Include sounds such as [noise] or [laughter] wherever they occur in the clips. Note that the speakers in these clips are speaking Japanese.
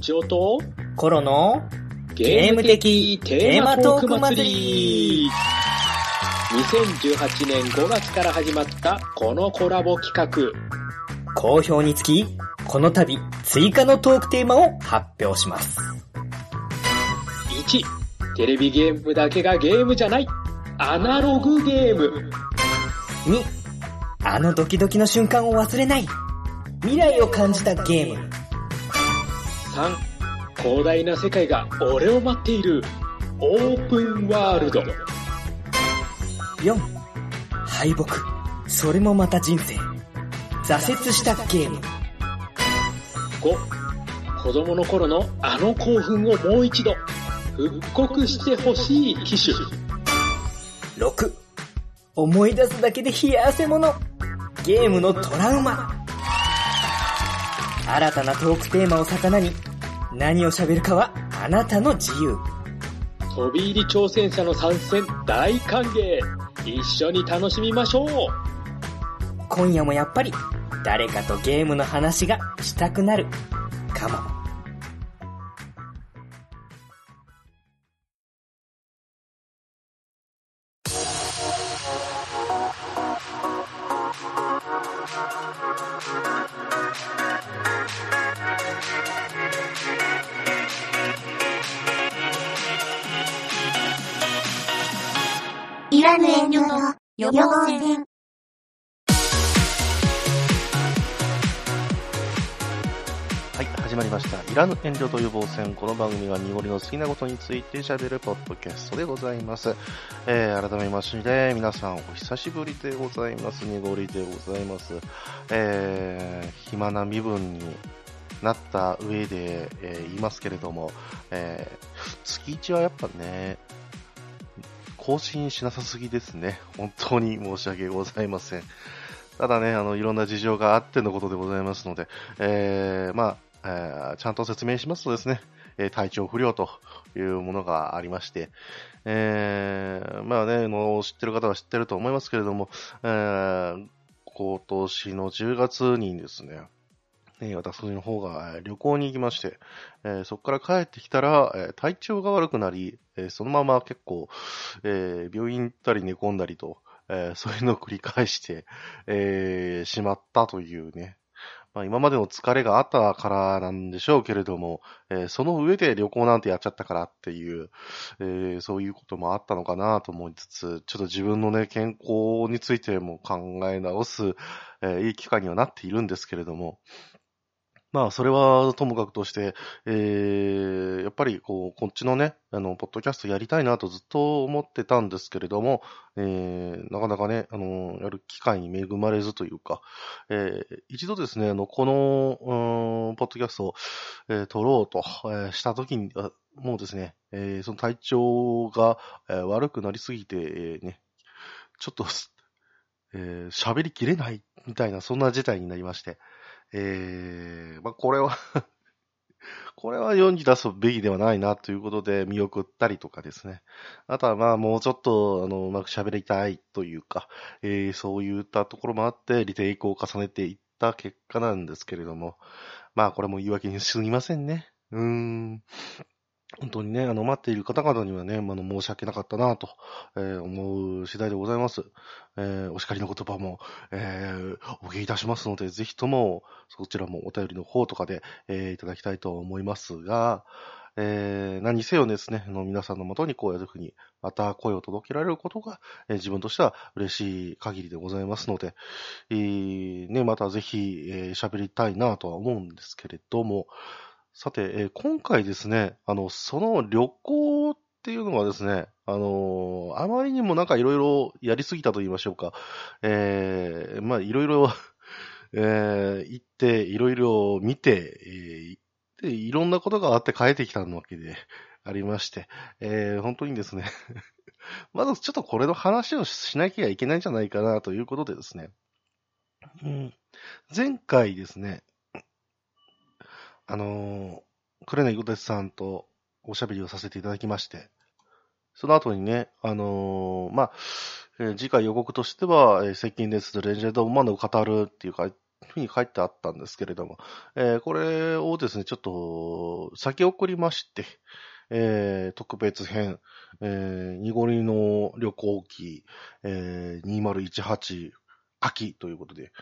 ちおと、コロのゲーム的テーマトーク祭り2018年5月から始まったこのコラボ企画。好評につき、この度追加のトークテーマを発表します。1、テレビゲームだけがゲームじゃない。アナログゲーム。2、あのドキドキの瞬間を忘れない。未来を感じたゲーム。3、広大な世界が俺を待っている。オープンワールド。4、敗北。それもまた人生。挫折したゲーム。5、子供の頃のあの興奮をもう一度。復刻してほしい機種。6、思い出すだけで冷や汗もの。ゲームのトラウマ。新たなトークテーマを魚に、何を喋るかはあなたの自由。飛び入り挑戦者の参戦大歓迎。一緒に楽しみましょう。今夜もやっぱり誰かとゲームの話がしたくなるかも。した。いらぬ遠慮と予防戦。この番組は濁りの好きなことについて喋るポッドキャストでございます。えー、改めまして、皆さんお久しぶりでございます。濁りでございます。えー、暇な身分になった上で、えー言いますけれども、えー、月1はやっぱね、更新しなさすぎですね。本当に申し訳ございません。ただね、あの、いろんな事情があってのことでございますので、えー、まあ、えちゃんと説明しますとですね、え体調不良というものがありまして、えー、まあね、の知ってる方は知ってると思いますけれども、えー今年の10月にですね、え私の方が旅行に行きまして、えそこから帰ってきたら、え体調が悪くなり、えそのまま結構、え病院行ったり寝込んだりと、えそういうのを繰り返して、えしまったというね。まあ、今までの疲れがあったからなんでしょうけれども、えーその上で旅行なんてやっちゃったからっていう、えーそういうこともあったのかなと思いつつ、ちょっと自分のね、健康についても考え直す、えーいい機会にはなっているんですけれども、まあ、それはともかくとして、えー、やっぱり、こう、こっちのね、あの、ポッドキャストやりたいなとずっと思ってたんですけれども、えー、なかなかね、あの、やる機会に恵まれずというか、えー、一度ですね、あの、この、うん、ポッドキャストを、えー撮ろうと、えーした時に、もうですね、えーその体調が、えー悪くなりすぎて、えーね、ちょっと、えー喋りきれないみたいな、そんな事態になりまして、えー、まあ、これは [laughs] これは世に出すべきではないなということで見送ったりとかですね。あとはまあもうちょっとあのうまく喋りたいというか、えーそういったところもあってリテイクを重ねていった結果なんですけれども、まあこれも言い訳にすぎませんね。うーん。本当にね、あの、待っている方々にはね、あの、申し訳なかったなと、えー思う次第でございます。えーお叱りの言葉も、えーお受けいたしますので、ぜひとも、そちらもお便りの方とかで、えーいただきたいと思いますが、えー何せよですね、あの皆さんのもとにこういうふうに、また声を届けられることが、えー自分としては嬉しい限りでございますので、えーね、またぜひ、えー喋りたいなとは思うんですけれども、さて、えー今回ですね、あの、その旅行っていうのはですね、あのーあまりにもなんかいろいろやりすぎたと言いましょうか。えーまあいろいろ、[laughs] えー行って、いろいろ見て、えー、いろんなことがあって帰ってきたわけでありまして、えー本当にですね、[laughs] まずちょっとこれの話をしなきゃいけないんじゃないかなということでですね、うん、前回ですね、あのー、クレネグデスさんとおしゃべりをさせていただきまして、その後にね、あのーまあ、えー次回予告としては、えー接近ですレジェンド・オブ・マンドを語るっていうか、ふうに書いてあったんですけれども、えーこれをですね、ちょっと先送りまして、えー特別編、えー、濁りの旅行記、えー2018秋ということで、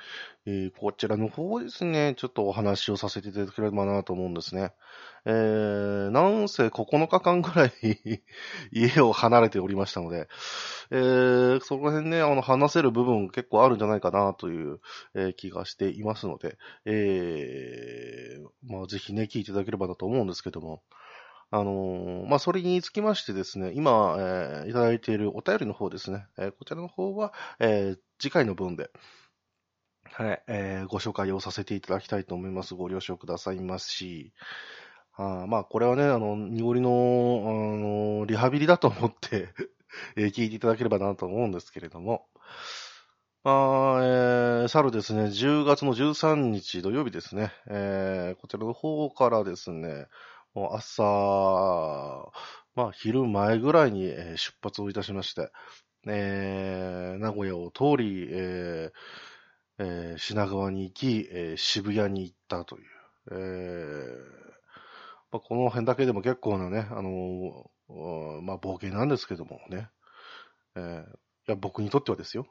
えーこちらの方ですね、ちょっとお話をさせていただければなと思うんですね。えー、なんせ9日間ぐらい [laughs] 家を離れておりましたので、えー、その辺ね、あの、話せる部分結構あるんじゃないかなという、えー気がしていますので、えー、まあ、ぜひね、聞いていただければなと思うんですけども、あのまあ、それにつきましてですね、今、えーいただいているお便りの方ですね、えーこちらの方は、えー次回の分で、はい、えーご紹介をさせていただきたいと思います。ご了承くださいますし、あーまあ、これはね、あの、濁りの、あの、リハビリだと思って、[laughs] えー聞いていただければなと思うんですけれども、まあ、えー、去るですね、10月の13日土曜日ですね、えーこちらの方からですね、もう朝、まあ、昼前ぐらいにえー出発をいたしまして、えー名古屋を通り、えーえー品川に行き、えー渋谷に行ったという、えーまあ、この辺だけでも結構なね、あのーまあ、冒険なんですけどもね、えーいや、僕にとってはですよ。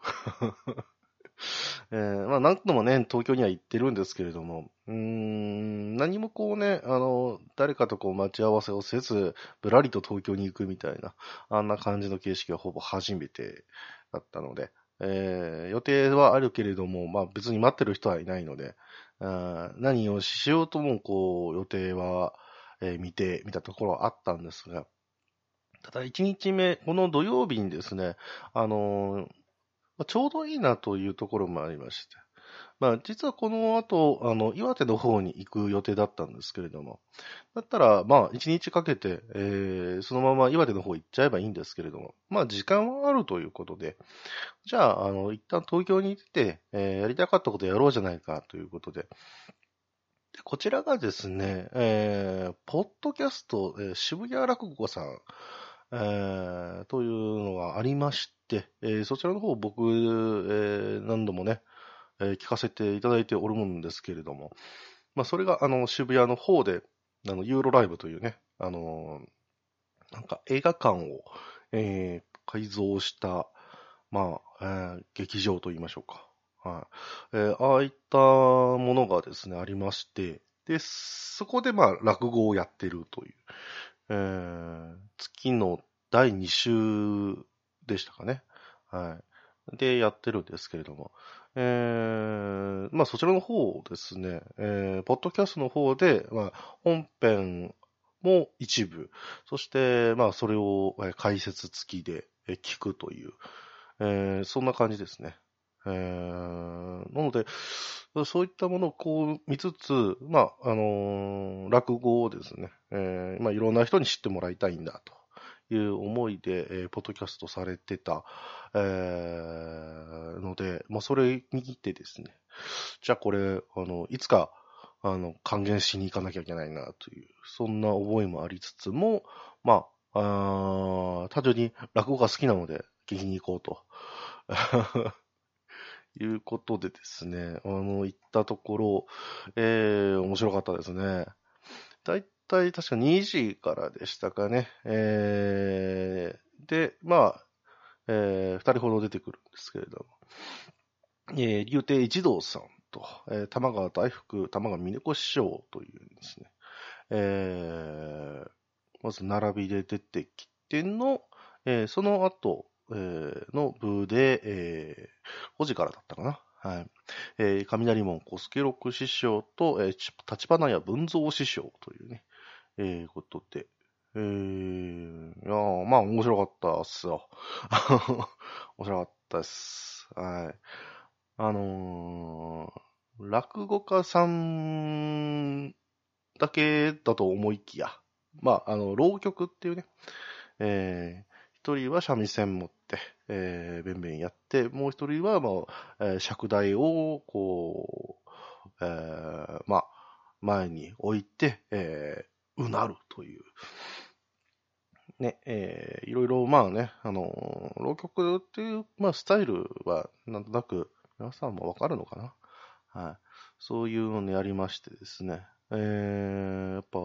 [laughs] えーまあ、何度もね、東京には行ってるんですけれども、うん、何もこうね、あの、誰かとこう待ち合わせをせず、ぶらりと東京に行くみたいな、あんな感じの形式はほぼ初めてだったので、えー予定はあるけれども、まあ別に待ってる人はいないので、あ何をしようともこう予定は、えー見てみたところはあったんですが、ただ1日目、この土曜日にですね、あのーまあちょうどいいなというところもありまして、まあ実はこの後、あの、岩手の方に行く予定だったんですけれども、だったら、まあ1日かけて、えーそのまま岩手の方行っちゃえばいいんですけれども、まあ時間はあるということで、じゃあ、あの、一旦東京に行って、えーやりたかったことやろうじゃないかということで、でこちらがですね、えーポッドキャスト、えー渋谷落語さん、えーというのがありまして、えーそちらの方僕、えー何度もね、えー聞かせていただいておるもんですけれども、まあ、それが、あの、渋谷の方で、あの、ユーロライブというね、あのーなんか映画館を、えー改造した、まあ、えー劇場と言いましょうか。はい。えーああいったものがですね、ありまして、で、そこでまあ、落語をやってるという、えー月の第2週でしたかね。はい。で、やってるんですけれども、えーまあ、そちらの方ですね、えーポッドキャストの方で、まあ、本編も一部、そして、まあ、それを解説付きで聞くという、えーそんな感じですね。えーなので、そういったものをこう見つつ、まあ、あのー落語をですね、えーまあ、いろんな人に知ってもらいたいんだという思いで、えーポッドキャストされてた、えーので、まあ、それ見てですね、じゃあこれ、あの、いつか、あの、還元しに行かなきゃいけないなという、そんな思いもありつつも、まあ、あ単純に落語が好きなので、聞きに行こうと。いうことでですね、あの、行ったところ、えー、面白かったですね。だいたい確か2時からでしたかね。えー、で、まあ、えー、二人ほど出てくるんですけれども、えー、竜亭一道さんと、えー、玉川大福、玉川峰子師匠というですね、えー、まず並びで出てきての、えーその後、えーの部で、えー5時からだったかな。はい。えー雷門小助六師匠と、えー、立花屋文蔵師匠というね、えーことで、えー、いやまあ面白かったっすよ。[laughs] 面白かったです。はい。あのー落語家さんだけだと思いきや、まあ、あの、浪曲っていうね、えー一人は三味線持って、えー、べんべんやって、もう一人は、まあ、えー尺台を、こう、えーまあ、前に置いて、えーうなるという。ね、えーいろいろ、まあね、あのー浪曲っていう、まあ、スタイルは、なんとなく、皆さんもわかるのかな？はい。そういうのをやりましてですね。えー、やっぱ、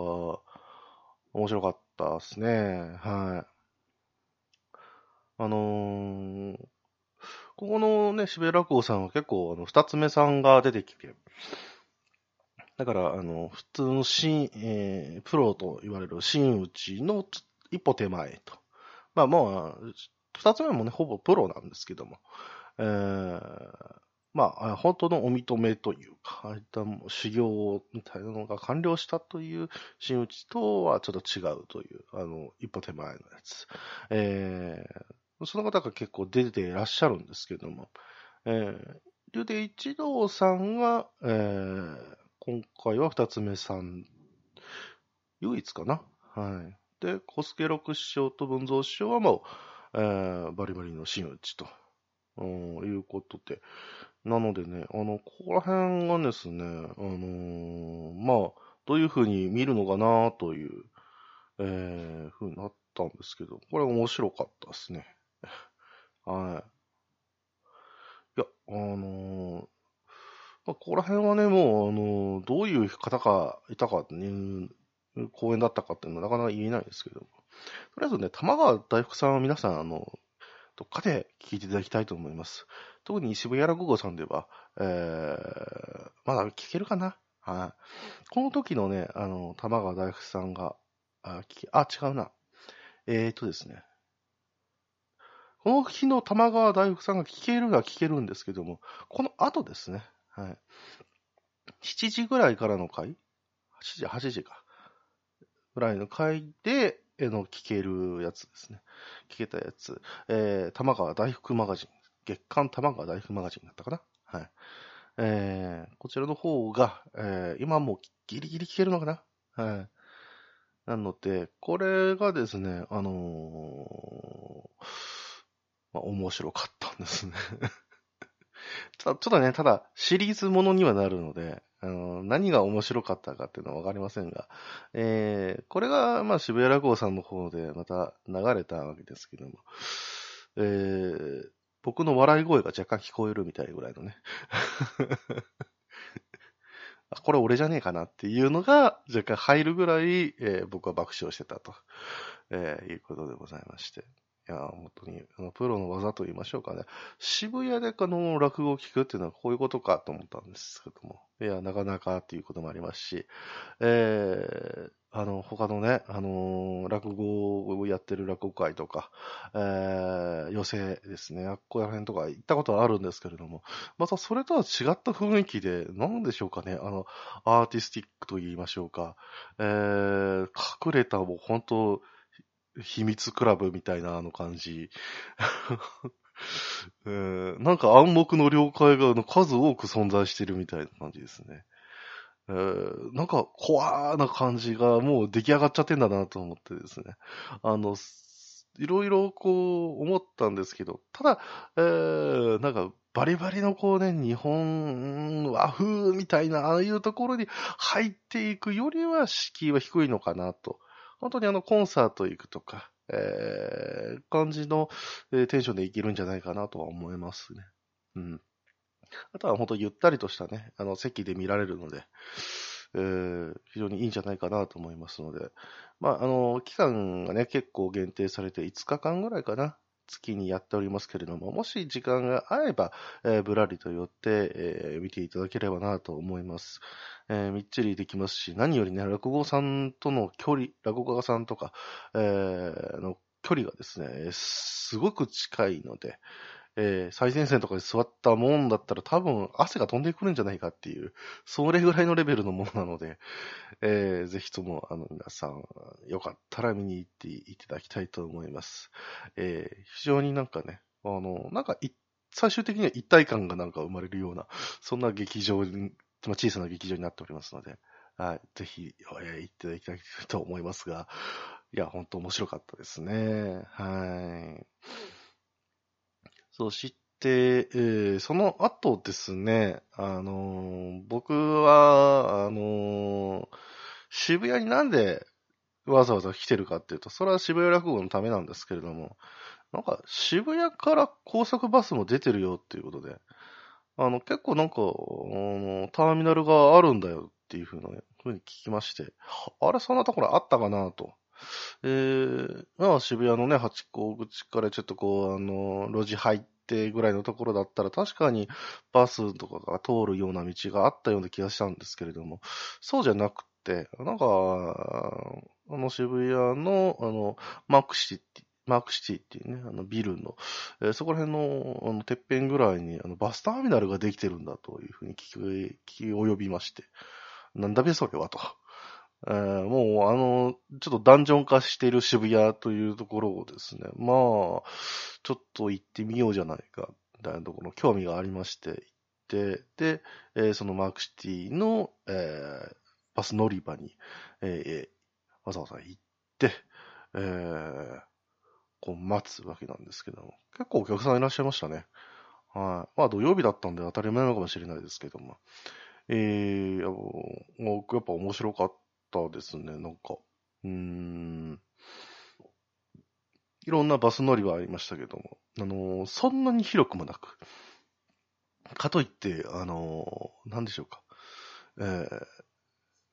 面白かったですね。はい。あのー、ここのね、渋谷落語さんは結構、あの、二つ目さんが出てきて、だから、あの、普通の新、えー、プロと言われる真打ちの一歩手前と。まあまあ、二つ目もね、ほぼプロなんですけども、えー、まあ、本当のお認めというか、ああいった修行みたいなのが完了したという真打ちとはちょっと違うという、あの、一歩手前のやつ。えー、その方が結構出ていらっしゃるんですけども、えー、竜で一郎さんが、えー、今回は二つ目さん、唯一かな？はい。で、小助六師匠と文蔵師匠はもう、えー、バリバリの真打ちと、うん、いうことで、なのでね、あの、ここら辺がですね、あのー、まあ、どういう風に見るのかなという、えー、風になったんですけど、これ面白かったですね。[laughs] はい。いや、あのー、まあ、ここら辺はね、もう、あのー、どういう方がいたかっていう、公演だったかっていうのはなかなか言えないですけど、とりあえずね、玉川大福さんは皆さん、あの、どっかで聞いていただきたいと思います。特に渋谷落語さんでは、えー、まだ聞けるかな？はい。この時のね、あの、玉川大福さんが、あ、聞け、あ、違うな。えーとですね。この日の玉川大福さんが聞けるは聞けるんですけども、この後ですね。はい。7時ぐらいからの回 ?8 時、8時か。ぐらいの回で、えの、聞けるやつですね。聞けたやつ。えー、玉川大福マガジン。月刊玉川大福マガジンだったかな？はい。えー、こちらの方が、えー、今もうギリギリ聞けるのかな？はい。なので、これがですね、あのー、まあ、面白かったんですね [laughs] ちょっとね、ただ、シリーズものにはなるので、あの何が面白かったかっていうのはわかりませんが、えー、これが、まあ、渋谷落語さんの方でまた流れたわけですけども、えー、僕の笑い声が若干聞こえるみたいぐらいのね。[laughs] これ俺じゃねえかなっていうのが若干入るぐらい、えー、僕は爆笑してたと、えー、いうことでございまして。や、本当に、あのプロの技と言いましょうかね。渋谷であの落語を聞くっていうのはこういうことかと思ったんですけども。いや、なかなかっていうこともありますし、えー、あの、他のね、あのー、落語をやってる落語会とか、えー、寄席ですね、あっこら辺とか行ったことはあるんですけれども、またそれとは違った雰囲気で、なんでしょうかね、あの、アーティスティックと言いましょうか、えー、隠れたもう本当、秘密クラブみたいなあの感じ。[laughs] えー、なんか暗黙の了解が数多く存在してるみたいな感じですね。えー、なんか、怖な感じがもう出来上がっちゃってんだなと思ってですね。あの、いろいろこう思ったんですけど、ただ、えー、なんかバリバリのこうね、日本和風みたいな、ああいうところに入っていくよりは敷居は低いのかなと。本当にあのコンサート行くとか、えー、感じの、えー、テンションでいけるんじゃないかなとは思いますね。うん。あとは本当ゆったりとしたね、あの席で見られるので、えー、非常にいいんじゃないかなと思いますので、まあ、あの、期間がね、結構限定されて5日間ぐらいかな、月にやっておりますけれども、もし時間が合えば、えー、ぶらりと寄って、えー、見ていただければなと思います。えー、みっちりできますし、何よりね、落語さんとの距離、落語家さんとか、えー、の距離がですね、すごく近いので、えー、最前線とかに座ったもんだったら多分汗が飛んでくるんじゃないかっていう、それぐらいのレベルのものなので、えー、ぜひとも、あの、皆さん、よかったら見に行っていただきたいと思います。えー、非常になんかね、あの、なんか最終的には一体感がなんか生まれるような、そんな劇場に、小さな劇場になっておりますので、はい、ぜひ、えー、行っていただきたいと思いますが、いや、本当面白かったですね。はい。そして、えー、その後ですね、あのー、僕は、あのー、渋谷になんでわざわざ来てるかっていうと、それは渋谷落語のためなんですけれども、なんか渋谷から高速バスも出てるよっていうことで、あの、結構なんか、あの、ターミナルがあるんだよっていうふうな、ふうに聞きまして、あれ、そんなところあったかなと。えー、まあ渋谷のね、八甲口からちょっとこう、あの、路地入ってぐらいのところだったら、確かにバスとかが通るような道があったような気がしたんですけれども、そうじゃなくて、なんか、あの渋谷の、あの、マークシティ、マークシティっていうね、あのビルの、えーそこら辺の、あの、てっぺんぐらいに、あの、バスターミナルができてるんだというふうに聞き、聞き及びまして、なんだべそれはと。えーもう、あの、ちょっとダンジョン化している渋谷というところをですね、まあ、ちょっと行ってみようじゃないか、みたいなところ、興味がありまして、行って、で、えーそのマークシティの、えーバス乗り場に、えーわざわざ行って、えーこう待つわけなんですけども、結構お客さんいらっしゃいましたね。はい。まあ土曜日だったんで当たり前なのかもしれないですけども。えー、あのもうやっぱ面白かったたですね、なんか。うーん。いろんなバス乗り場ありましたけども、あのーそんなに広くもなく。かといって、あのーなんでしょうか。えー、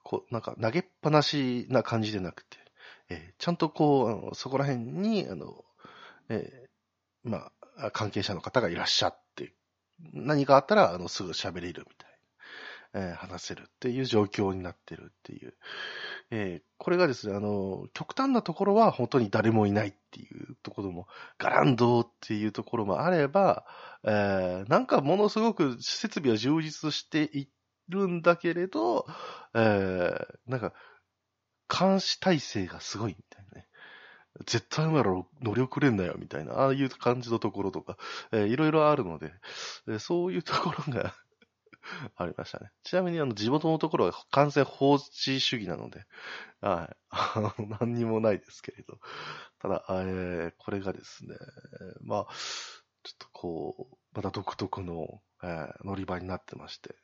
こう、なんか投げっぱなしな感じでなくて、えーちゃんとこう、あのそこら辺に、あの、えーまあ、関係者の方がいらっしゃって、何かあったら、あの、すぐ喋れるみたいな、えー話せるっていう状況になってるっていう。えーこれがですね、あの、極端なところは本当に誰もいないっていうところも、ガランドっていうところもあれば、えーなんかものすごく設備は充実しているんだけれど、えーなんか、監視体制がすごいみたいなね。絶対お前ら乗り遅れんなよみたいな、ああいう感じのところとか、えーいろいろあるので、えーそういうところが [laughs] ありましたね。ちなみにあの地元のところは完全法治主義なので、はい。あの何にもないですけれど。ただ、えーこれがですね、まあ、ちょっとこう、また独特の、えー乗り場になってまして。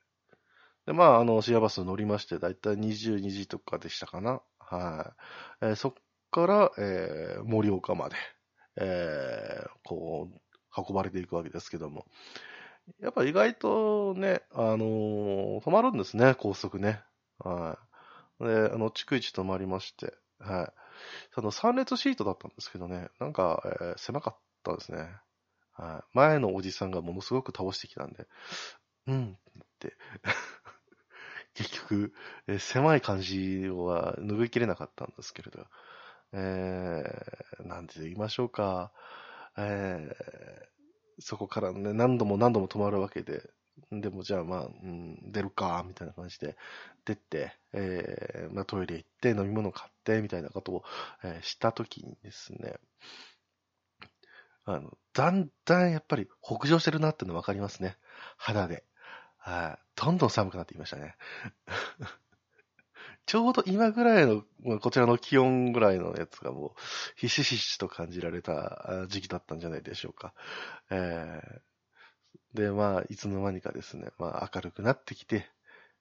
で、まあ、あの、シアバス乗りまして、だいたい22時とかでしたかな。はい。えーそっから、えー盛岡まで、えーこう、運ばれていくわけですけども。やっぱ意外とね、あのー止まるんですね、高速ね。はい。で、あの、逐一止まりまして、はい。その3列シートだったんですけどね、なんか、えー狭かったですね。はい。前のおじさんがものすごく倒してきたんで、うん、って。[laughs] 結局、えー狭い感じは拭いきれなかったんですけれど、えー、なんて言いましょうか、えーそこからね、何度も何度も止まるわけで、でもじゃあまあ、うん、出るか、みたいな感じで出て、えーまあ、トイレ行って飲み物買って、みたいなことを、えーしたときにですね、あの、だんだんやっぱり北上してるなっていうの分かりますね。肌で。はい。どんどん寒くなってきましたね。ちょうど今ぐらいの、まあこちらの気温ぐらいのやつがもう、ひしひしと感じられた時期だったんじゃないでしょうか。えーで、まあ、いつの間にかですね、まあ、明るくなってきて、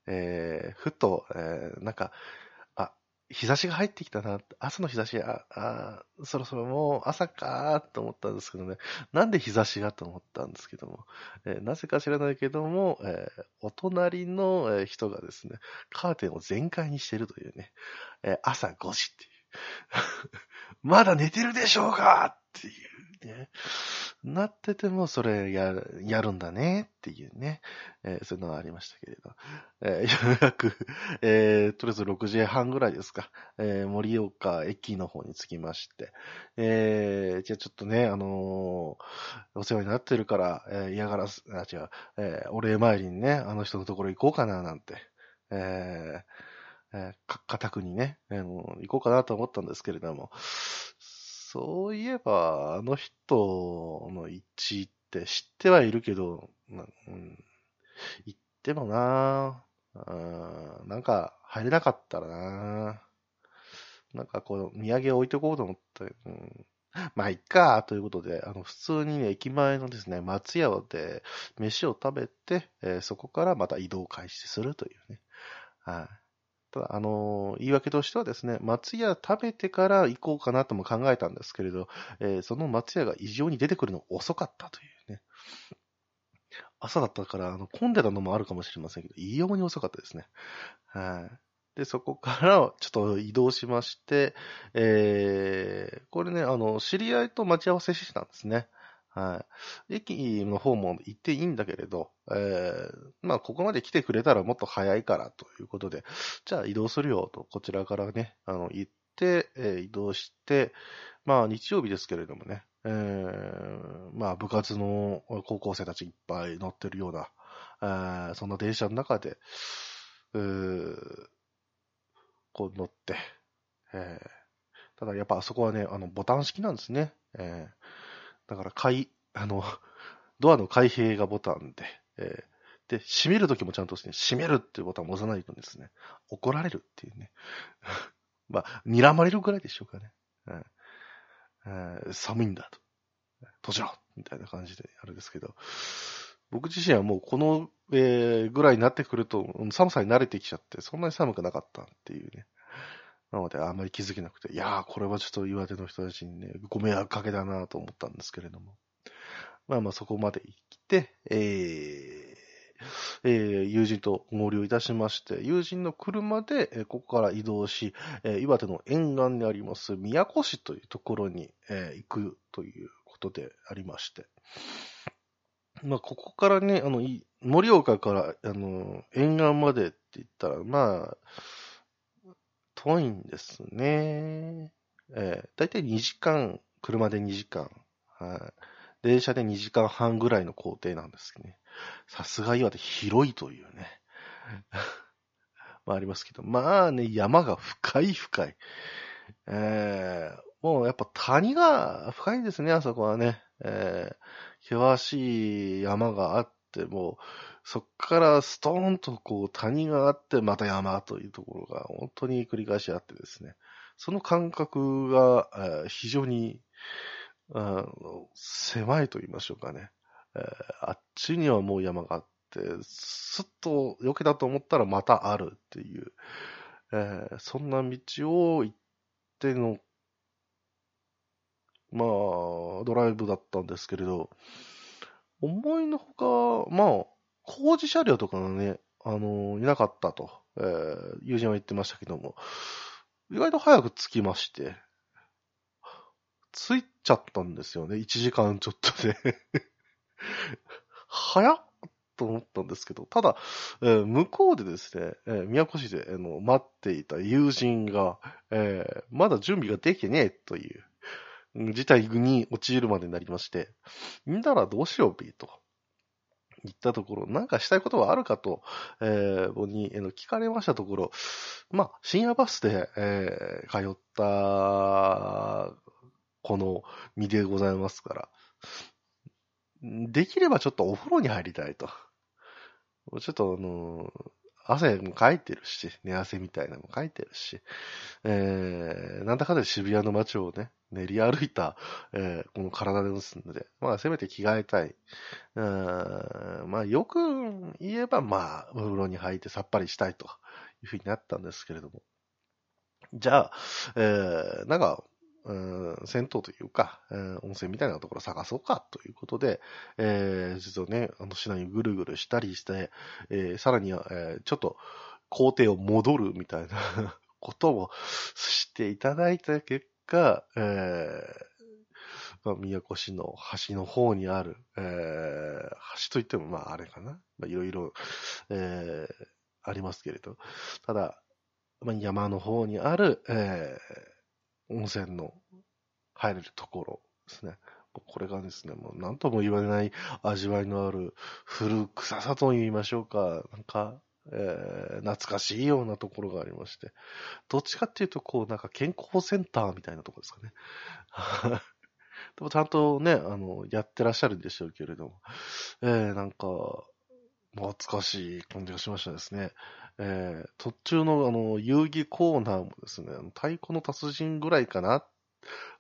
えーふと、えーなんか、日差しが入ってきたな、朝の日差し、あ、あそろそろもう朝かと思ったんですけどね、なんで日差しがと思ったんですけども、えーなぜか知らないけども、えーお隣の人がですね、カーテンを全開にしてるというね、えー朝5時っていう。[laughs] まだ寝てるでしょうかっていう。ね。なってても、それや、やるんだねっていうね。えーそういうのがありましたけれど。えー [laughs] ようやく、えーとりあえず6時半ぐらいですか。えー盛岡駅の方に着きまして。えーじゃあちょっとね、あのーお世話になってるから、えー嫌がらす、あ、違う、えーお礼参りにね、あの人のところ行こうかななんて。えーえーか、固くにね、えーもう行こうかなと思ったんですけれども、そういえば、あの人の位置って知ってはいるけど、なうん、行ってもな。うんなんか入れなかったらな。なんかこう、土産置いておこうと思って、うん、まあ、いっか、ということで、あの、普通にね、駅前のですね、松屋で飯を食べて、えーそこからまた移動開始するというね。はい。ただ、あの言い訳としてはですね、松屋食べてから行こうかなとも考えたんですけれど、えーその松屋が異常に出てくるの遅かったというね。朝だったから、あの、混んでたのもあるかもしれませんけど、異様に遅かったですね。はい。で、そこからちょっと移動しまして、えー、これね、あの、知り合いと待ち合わせしてたんですね。はい。駅の方も行っていいんだけれど、えー、まあ、ここまで来てくれたらもっと早いからということで、じゃあ移動するよと、こちらからね、あの、行って、えー移動して、まあ、日曜日ですけれどもね、えー、まあ、部活の高校生たちいっぱい乗ってるような、えーそんな電車の中で、うーこう乗って、えーただやっぱあそこはね、あの、ボタン式なんですね。えーだから、開、あの、[laughs] ドアの開閉がボタンで、えーで、閉めるときもちゃんとですね、閉めるっていうボタンを押さないとですね、怒られるっていうね。[laughs] まあ、睨まれるぐらいでしょうかね。うんえー寒いんだと。閉じろみたいな感じであれですけど、僕自身はもうこの、えーぐらいになってくると、寒さに慣れてきちゃって、そんなに寒くなかったっていうね。なので、あんまり気づけなくて、いやー、これはちょっと岩手の人たちにね、ご迷惑かけたなと思ったんですけれども。まあまあ、そこまで行って、えーえー友人と合流いたしまして、友人の車で、えーここから移動し、えー岩手の沿岸にあります宮古市というところに、えー行くということでありまして。まあ、ここからね、あの、盛岡から、あの、沿岸までって言ったら、まあ、遠いんですね。えー、だいたい2時間、車で2時間、はい。電車で2時間半ぐらいの工程なんですね。さすが岩手広いというね。[laughs] まあありますけど、まあね、山が深い深い。えー、もうやっぱ谷が深いんですね、あそこはね。えー、険しい山があって、もう、そっからストーンとこう谷があって、また山というところが本当に繰り返しあってですね。その感覚が、非常に、あの狭いと言いましょうかね。えーあっちにはもう山があって、すっと避けたと思ったらまたあるっていう、えーそんな道を行っての、まあ、ドライブだったんですけれど、思いのほか、まあ、工事車両とかがね、あのいなかったと、えー友人は言ってましたけども、意外と早く着きまして、着いちゃったんですよね、1時間ちょっとで。[laughs] 早っと思ったんですけど、ただ、えー向こうでですね、えー宮古市で、あの待っていた友人が、えーまだ準備ができてねえという事態に陥るまでになりまして、んだらどうしようびと。言ったところ、なんかしたいことはあるかと、えー、僕にえの聞かれましたところ、まあ、深夜バスで、えー通った、この身でございますから、できればちょっとお風呂に入りたいと。ちょっとあの汗もかいてるし、寝汗みたいなのもかいてるし、えー、なんだかんだ渋谷の街をね、練り歩いた、えーこの体ですので、まあ、せめて着替えたい。うーまあ、よく言えば、まあ、お風呂に入ってさっぱりしたいというふうになったんですけれども。じゃあ、えー、なんか、うん銭湯というか、えー温泉みたいなところ探そうかということで、えー、実はね、あの市内をぐるぐるしたりして、えーさらには、えーちょっと工程を戻るみたいな [laughs] ことをしていただいた結果、えーまあ、宮古市の端の方にある、えー橋といっても、まあ、あれかな。まあ、いろいろ、えーありますけれど。ただ、まあ、山の方にある、えー温泉の入れるところですね。これがですね、もう何とも言われない味わいのある古臭さと言いましょうか。なんか、えー懐かしいようなところがありまして。どっちかっていうと、こう、なんか健康センターみたいなところですかね。[laughs] でもちゃんとね、あの、やってらっしゃるんでしょうけれども。えー、なんか、懐かしい感じがしましたですね。えー、途中のあの、遊戯コーナーもですね、太鼓の達人ぐらいかな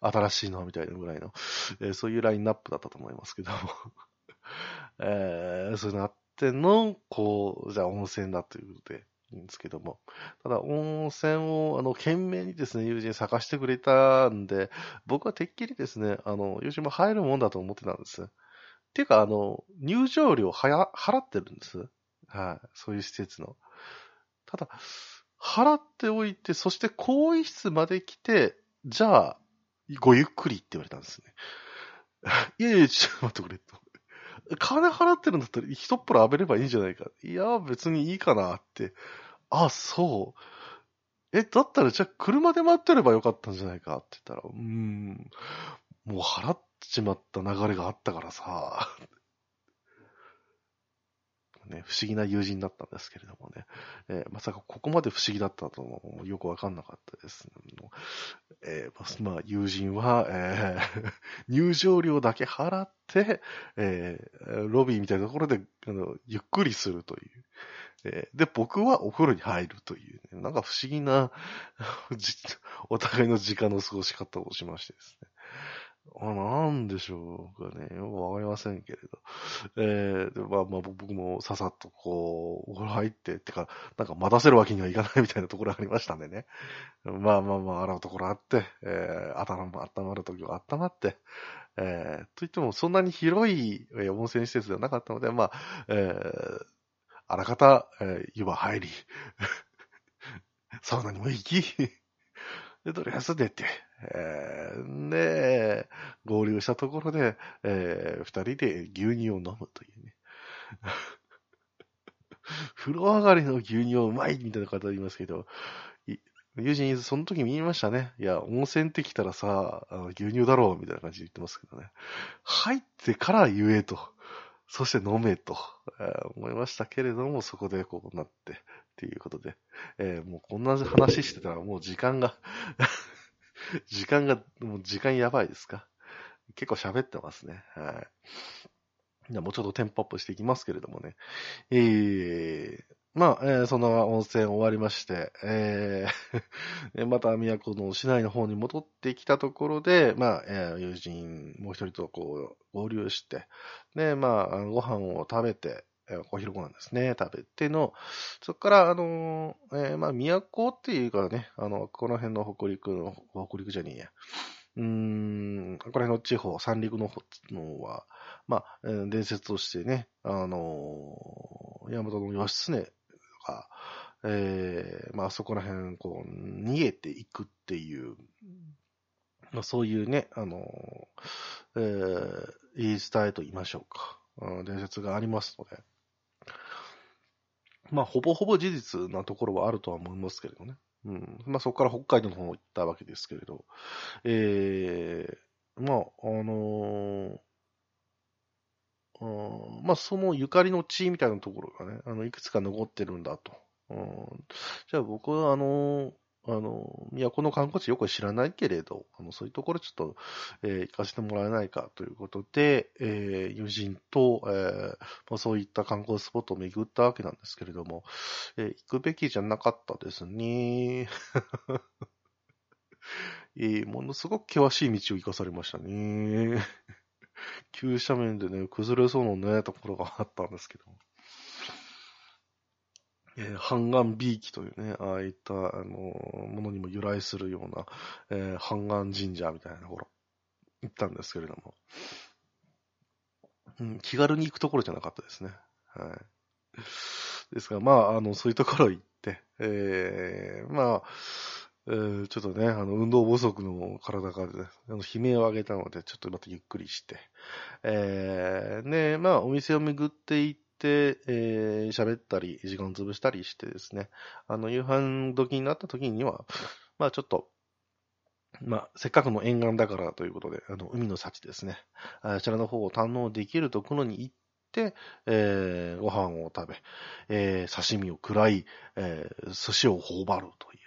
新しいのみたいなぐらいの、えーそういうラインナップだったと思いますけども。[laughs] えー、そういうのあっての、こう、じゃあ温泉だということで、いいんですけども。ただ、温泉を、あの、懸命にですね、友人探してくれたんで、僕はてっきりですね、あの、友人も入るもんだと思ってたんです。ていうか、あの、入場料はや払ってるんです。はい、そういう施設の。ただ、払っておいて、そして更衣室まで来て、じゃあ、ごゆっくりって言われたんですね。[laughs] いやいや、ちょっと待ってくれと。金払ってるんだったら、一っぽら浴びればいいんじゃないか。いや、別にいいかなって。あ、そう。え、だったら、じゃあ、車で待ってればよかったんじゃないかって言ったら、うーん、もう払っちまった流れがあったからさ。ね、不思議な友人だったんですけれどもね。えーまさかここまで不思議だったともよくわかんなかったです、えーまあ、友人は、えー [laughs] 入場料だけ払って、えーロビーみたいなところであのゆっくりするという。えーで、僕はお風呂に入るという、ね、なんか不思議な [laughs] お互いの時間の過ごし方をしましてですね。あなんでしょうかね。よくわかりませんけれど。えーでまあまあ僕もささっとこう、お風呂入って、ってか、なんか待たせるわけにはいかないみたいなところがありましたんでね。まあまあまあ、洗うところあって、えー、頭も温まるときは温まって、えー、といってもそんなに広い、えー温泉施設ではなかったので、まあ、えー、あらかた、えー湯葉入り、[laughs] サウナにも行き、[laughs] で、とりあえず出て、えー、で、合流したところで、えー、二人で牛乳を飲むというね。[laughs] 風呂上がりの牛乳をうまいみたいな方言いますけど、友人、その時見ましたね。いや、温泉ってきたらさ、あの牛乳だろうみたいな感じで言ってますけどね。入ってから言えと。そして飲めと、えー思いましたけれども、そこでこうなって、っていうことで、えーもうこんな話してたらもう時間が、[laughs] 時間が、もう時間やばいですか？結構喋ってますね。はい。じゃあもうちょっとテンポアップしていきますけれどもね。えー、まあ、えーその温泉終わりまして、えー [laughs] えまた都の市内の方に戻ってきたところで、まあ、えー友人もう一人とこう合流して、で、まあ、ご飯を食べて、えーお昼ご飯ですね、食べての、そこから、あのーえーまあ、都っていうかね、あの、この辺の北陸の、北陸じゃねえや。うーん、この辺の地方、三陸の方のは、まあ、え伝説としてね、あのー、大和の義経が、えーまあ、そこら辺、こう、逃げていくっていう、まあ、そういうね、あのー、えー言い伝えと言いましょうか。伝説がありますので。まあ、ほぼほぼ事実なところはあるとは思いますけれどね。うん。まあ、そこから北海道の方行ったわけですけれど。えー、まあ、あのーまあ、そのゆかりの地みたいなところがね、あの、いくつか残ってるんだと。うん、じゃあ僕は、あのーあの、都の観光地よく知らないけれど、あの、そういうところちょっと、えー行かせてもらえないかということで、えー友人と、えーまあ、そういった観光スポットを巡ったわけなんですけれども、えー行くべきじゃなかったですね。[laughs] えーものすごく険しい道を行かされましたね。[laughs] 急斜面でね、崩れそうなね、ところがあったんですけど。えー、半岸ビーキというね、ああいった、あのものにも由来するような、えー、半岸神社みたいなところ、行ったんですけれども、うん、気軽に行くところじゃなかったですね。はい。ですが、まあ、あの、そういうところ行って、えー、まあ、えーちょっとね、あの、運動不足の体が、ね、あの悲鳴を上げたので、ちょっとまたゆっくりして、えー、ね、まあ、お店を巡って行って、えー、喋ったり、時間潰したりしてですね、あの、夕飯時になった時には、まあ、ちょっと、まあ、せっかくの沿岸だからということで、あの、海の幸ですね、あちらの方を堪能できるところに行って、えー、ご飯を食べ、えー、刺身を食らい、えー、寿司を頬張るという。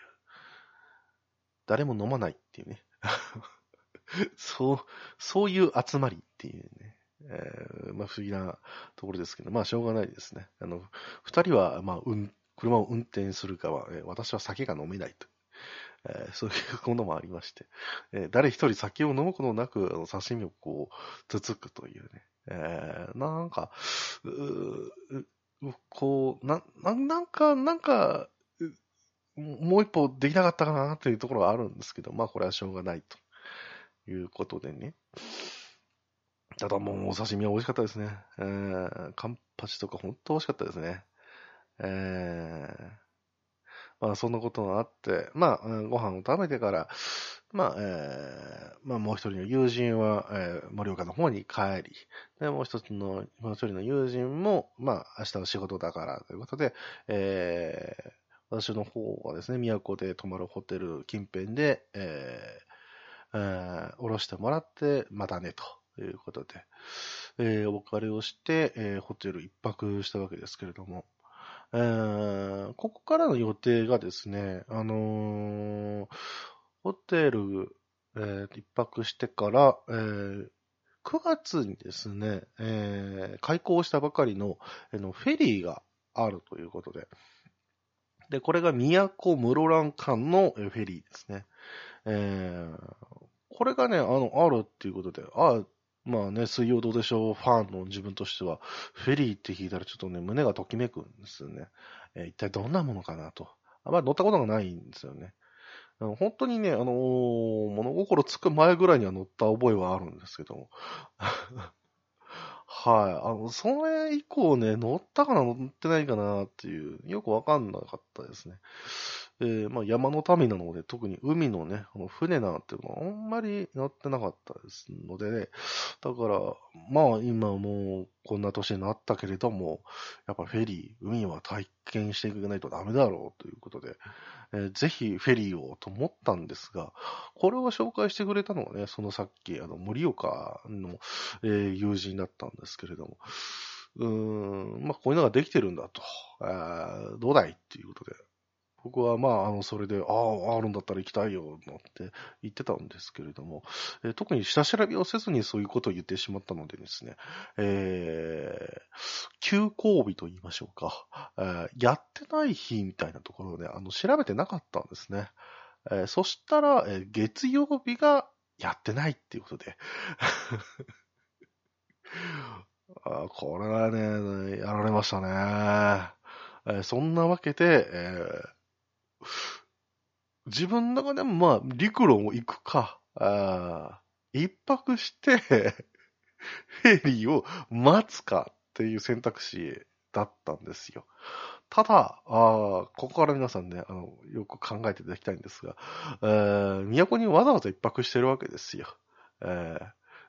誰も飲まないっていうね。[laughs] そう、そういう集まりっていうね。えーまあ不思議なところですけど、まあしょうがないですね。あの、二人は、まあ、うん、車を運転する側、えー私は酒が飲めないと。えーそういうものもありまして、え誰一人酒を飲むことなく、あの刺身をこう、つつくというね。えなんか、うこう、な、ななんか、なんか、もう一歩できなかったかなというところはあるんですけど、まあこれはしょうがないということでね。ただもうお刺身は美味しかったですね。えー、カンパチとか本当美味しかったですね。えー、まあそんなことがあって、まあご飯を食べてから、まあ、えー、まあもう一人の友人は、えー、盛岡の方に帰り、で、もう一つの、もう一人の友人も、まあ明日の仕事だからということで、えー、私の方はですね、都で泊まるホテル近辺で、えー、えー、降ろしてもらって、またね、とということで、えー、お別れをして、えー、ホテル一泊したわけですけれども、えー、ここからの予定がですね、あのー、ホテル、えー、一泊してから、えー、9月にですね、えー、開港したばかりの、えのフェリーがあるということで、で、これが宮古室蘭間のフェリーですね。えー、これがね、あの、あるっていうことで、あまあね、水曜どうでしょうファンの自分としては、フェリーって聞いたらちょっとね、胸がときめくんですよね。えー、一体どんなものかなと。あまり乗ったことがないんですよね。本当にね、あのー、物心つく前ぐらいには乗った覚えはあるんですけども。[laughs] はい。あの、それ以降ね、乗ったかな、乗ってないかなっていう、よくわかんなかったですね。えー、まあ山の民なので、特に海のね、あの船なんていうのはあんまり乗ってなかったですのでね、だから、まあ今もうこんな年になったけれども、やっぱフェリー、海は体験していかないとダメだろうということで、えー、ぜひフェリーをと思ったんですが、これを紹介してくれたのはね、そのさっき、あの、森岡の、えー、友人だったんですけれども、うーん、まあ、こういうのができてるんだと、どうだいっていうことで、僕はまあ、あの、それで、ああ、あるんだったら行きたいよ、なんて言ってたんですけれども、えー、特に下調べをせずにそういうことを言ってしまったのでですね、えー、休校日と言いましょうか、えー、やってない日みたいなところをね、あの、調べてなかったんですね。えー、そしたら、えー、月曜日がやってないっていうことで、[laughs] あこれはね、やられましたね。えー、そんなわけで、えー、自分の中でもまあ、陸路も行くか、あ一泊して [laughs] フェリーを待つかっていう選択肢だったんですよ。ただ、あここから皆さんね、あの、よく考えていただきたいんですが、えー、都にわざわざ一泊してるわけですよ。えー、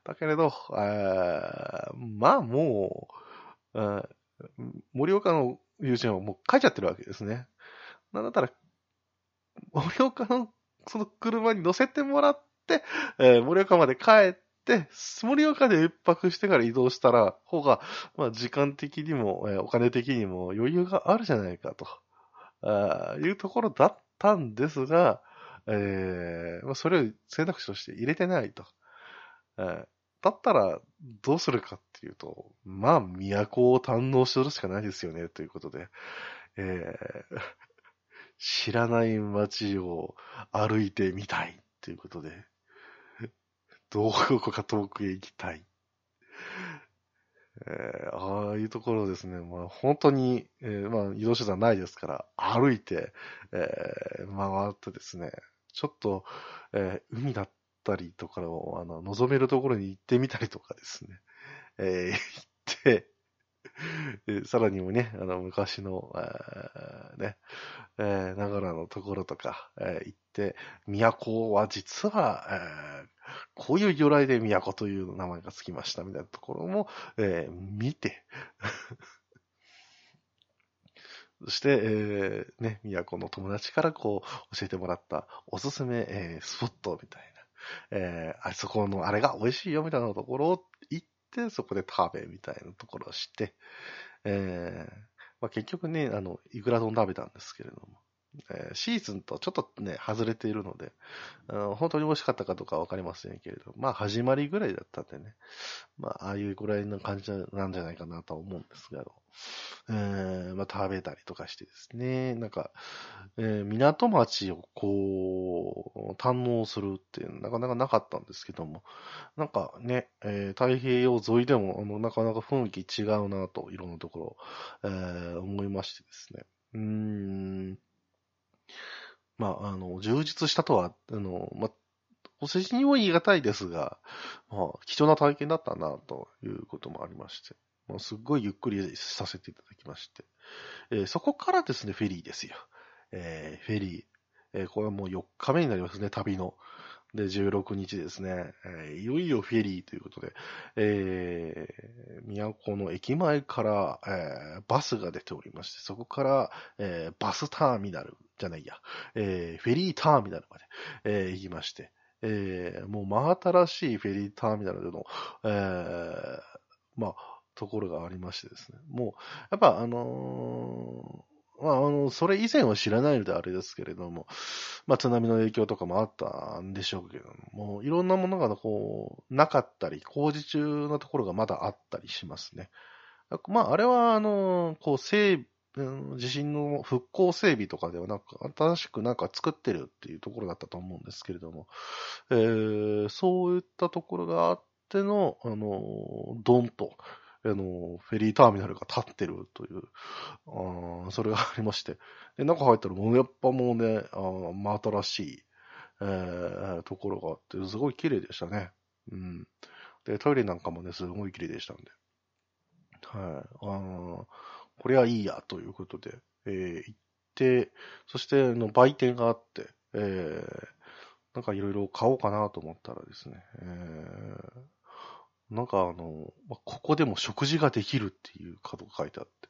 だけれど、えー、まあもう、えー、森岡の友人はもう帰っちゃってるわけですね。なんだったら、盛岡のその車に乗せてもらって、えー、盛岡まで帰って、盛岡で一泊してから移動したら、方が、まあ、時間的にも、えー、お金的にも余裕があるじゃないかと、あいうところだったんですが、えー、まあ、それを選択肢として入れてないと。えー、だったら、どうするかっていうと、まあ、都を堪能するしかないですよね、ということで、えー、知らない街を歩いてみたいということで、[laughs] どこか遠くへ行きたい。えー、ああいうところですね。まあ本当に、えー、まあ移動手段ないですから、歩いて、えー、回ってですね、ちょっと、えー、海だったりとかを、あの、望めるところに行ってみたりとかですね、えー、行って、[laughs] さらにもね、あの、昔の、えね、えー、長良のところとか、えー、行って、都は実は、えー、こういう由来で都という名前がつきましたみたいなところも、えー、見て、[laughs] そして、えー、ね、都の友達からこう、教えてもらったおすすめ、えー、スポットみたいな、えー、あそこのあれが美味しいよみたいなところを行って、そこで食べみたいなところをして、えー、まあ、結局ね、あの、いくら丼食べたんですけれども、えー、シーズンとちょっとね、外れているので、あの本当に美味しかったかどうかわかりませんけれど、まあ始まりぐらいだったんでね、まあああいうぐらいの感じなんじゃないかなと思うんですが、えー、まあ食べたりとかしてですね、なんか、えー、港町をこう、堪能するっていうなかなかなかったんですけども、なんかね、えー、太平洋沿いでも、あの、なかなか雰囲気違うなと、いろんなところ、えー、思いましてですね。うーん。まあ、あの、充実したとは、あの、まあ、お世辞にも言い難いですが、まあ、貴重な体験だったな、ということもありまして、まあ、すっごいゆっくりさせていただきまして、えー、そこからですね、フェリーですよ。えー、フェリー。えー、これはもう4日目になりますね、旅の。で、16日ですね、えー、いよいよフェリーということで、えー、都の駅前から、えー、バスが出ておりまして、そこから、えー、バスターミナルじゃないや、えー、フェリーターミナルまで、えー、行きまして、えー、もう真新しいフェリーターミナルでの、えー、まあ、ところがありましてですね。もう、やっぱあのー、まあ、あの、それ以前は知らないのであれですけれども、まあ、津波の影響とかもあったんでしょうけども、もういろんなものがこう、なかったり、工事中のところがまだあったりしますね。まあ、あれは、あの、こう、整地震の復興整備とかではなく、新しくなんか作ってるっていうところだったと思うんですけれども、えー、そういったところがあっての、あの、ドンと、あの、フェリーターミナルが立ってるという、あそれがありまして、で、中入ったらもうやっぱもうね、あ真新しい、えー、ところがあって、すごい綺麗でしたね。うん。で、トイレなんかもね、すごい綺麗でしたんで。はい。あのこれはいいや、ということで、えー、行って、そして、あの、売店があって、えー、なんかいろいろ買おうかなと思ったらですね、えー、なんかあの、まあここでも食事ができるっていう角が書いてあって。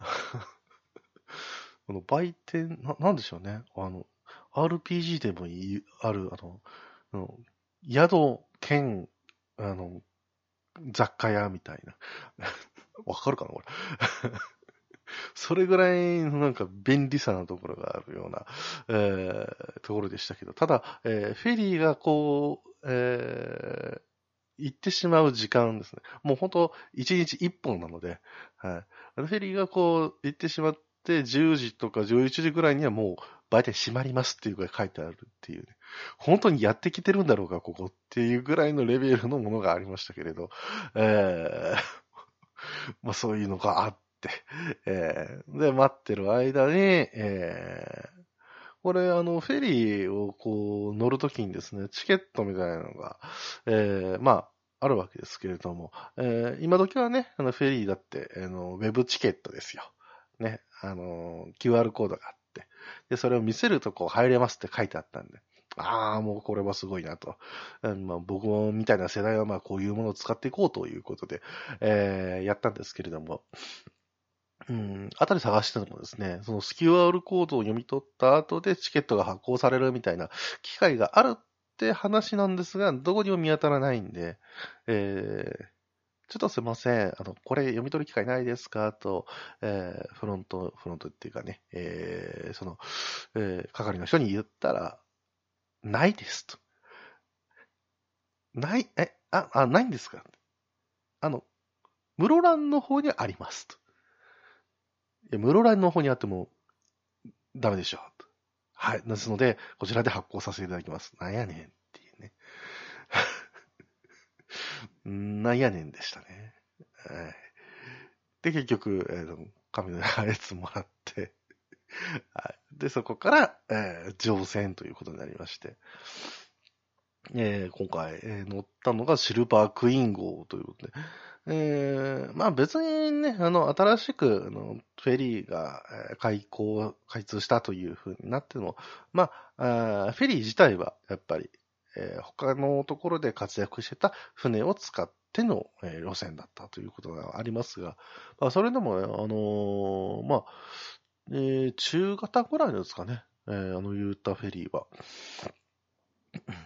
[laughs] この売店、な、なんでしょうね。あの、RPG でもいい、ある、あの、あの宿兼、あの、雑貨屋みたいな。[laughs] わかるかなこれ。それぐらいのなんか便利さなところがあるような、えー、ところでしたけど、ただ、えー、フェリーがこう、えー、行ってしまう時間ですね。もう本当、1日1本なので、はい。フェリーがこう、行ってしまって、10時とか11時ぐらいにはもう、売店閉まりますっていうが書いてあるっていうね。本当にやってきてるんだろうか、ここっていうぐらいのレベルのものがありましたけれど、えー、[laughs] まあそういうのがあっ、[laughs] えー、で、待ってる間に、えー、これ、あの、フェリーをこう乗るときにですね、チケットみたいなのが、えー、まあ、あるわけですけれども、えー、今時はね、あの、フェリーだって、あの、ウェブチケットですよ。ね、あの、QR コードがあって、で、それを見せるとこう入れますって書いてあったんで、ああ、もうこれはすごいなと。まあ、僕みたいな世代はまあこういうものを使っていこうということで、えー、やったんですけれども、うん、あたり探してもですね、その QR コードを読み取った後でチケットが発行されるみたいな機会があるって話なんですが、どこにも見当たらないんで、えー、ちょっとすいません。あの、これ読み取る機会ないですか？と、えー、フロント、フロントっていうかね、えー、その、えー、係の人に言ったら、ないですと。ない、え、あ、あ、ないんですか？あの、室蘭の方にありますと。や、室蘭の方にあっても、ダメでしょ。はい。ですので、こちらで発行させていただきます。なんやねんっていうね。[laughs] なんやねんでしたね。はい。で、結局、えー、紙のやつもらってはい。で、そこから、えー、乗船ということになりまして、えー、今回、えー、乗ったのがシルバークイーン号ということで、えー、まあ別にね、あの、新しく、あの、フェリーが開港、開通したというふうになっても、まあ、フェリー自体はやっぱり、え、他のところで活躍してた船を使っての、え、路線だったということがありますが、まあそれでも、あのー、まあ、えー、中型ぐらいですかね、えー、あのユータフェリーは。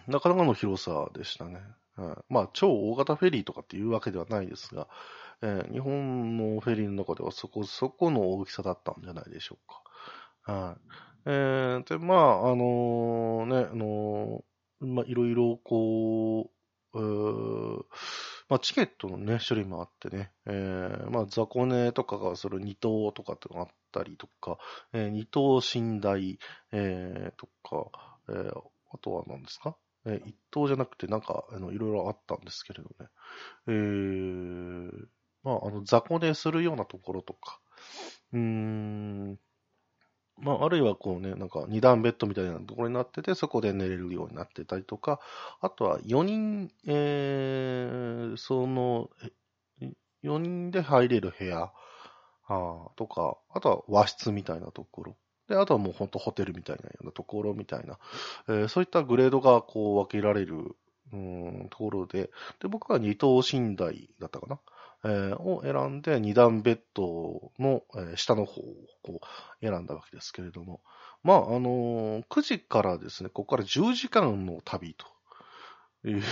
なかなかの広さでしたね。うんまあ、超大型フェリーとかっていうわけではないですが、えー、日本のフェリーの中ではそこそこの大きさだったんじゃないでしょうか。はい。えー、で、まあ、あのー、ね、あのー、まあ、いろいろこう、えー、まあ、チケットのね、種類もあってね、えー、まあ、雑魚寝とかがそれ二等とかってのがあったりとか、えー、二等寝台、えー、とか、えー、あとは何ですか？え一等じゃなくて、なんか、あの、いろいろあったんですけれどね。えー、まあ、あの、雑魚寝するようなところとか、うーん、まあ、あるいはこうね、なんか二段ベッドみたいなところになってて、そこで寝れるようになってたりとか、あとは4人、えー、その、4人で入れる部屋、あとか、あとは和室みたいなところ。で、あとはもう本当ホテルみたいなようなところみたいな、えー、そういったグレードがこう分けられる、うん、ところで、で、僕は二等寝台だったかな。えー、を選んで二段ベッドの、えー、下の方をこう選んだわけですけれども、まあ、あのー、9時からですね、ここから10時間の旅という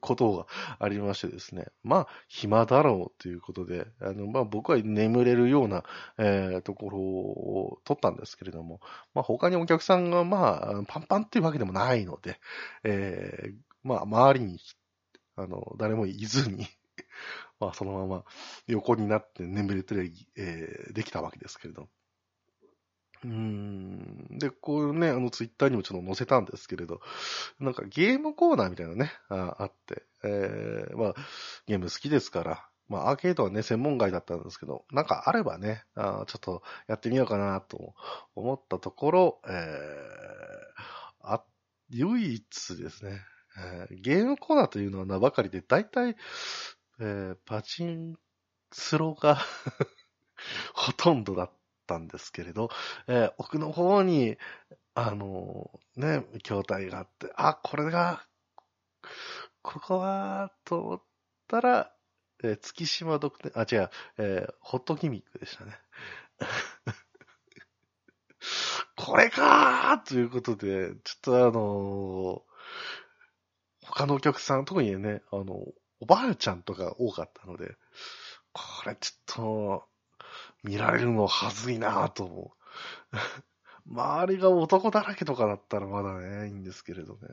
ことがありましてですね。まあ、暇だろうということで、あの、まあ僕は眠れるような、えー、ところを取ったんですけれども、まあ他にお客さんがまあ、パンパンっていうわけでもないので、えー、まあ周りに、あの、誰もいずにまあそのまま横になって眠れて、え、できたわけですけれど。うん。で、こうね、あの、ツイッターにもちょっと載せたんですけれど、なんかゲームコーナーみたいなね、ああって、えー、まあ、ゲーム好きですから、まあ、アーケードはね、専門外だったんですけど、なんかあればね、あちょっとやってみようかなと思ったところ、えー、あ、唯一ですね、えー、ゲームコーナーというのは名ばかりで、大体、えー、パチンスロが [laughs] ほとんどだったんですけれど、えー、奥の方に、あのー、ね、筐体があって、あ、これが、ここは、と思ったら、えー、月島独特、あ、違う、えー、ホットギミックでしたね。[laughs] これかーということで、ちょっとあのー、他のお客さん、特にね、あの、おばあちゃんとか多かったので、これちょっと、見られるのはずいなぁと思う。[laughs] 周りが男だらけとかだったらまだね、いいんですけれどね。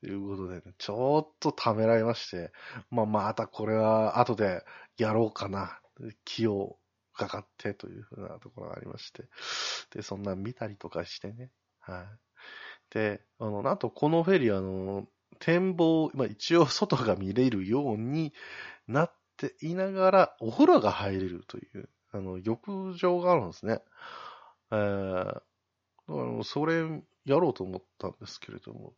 ということでね、ちょっとためらいまして、まあまたこれは後でやろうかな。気をかかってというふうなところがありまして。で、そんな見たりとかしてね。はい。で、あの、なんとこのフェリー、あの、展望、まあ一応外が見れるようになっていながら、お風呂が入れるという、あの、浴場があるんですね。えー、あそれやろうと思ったんですけれども、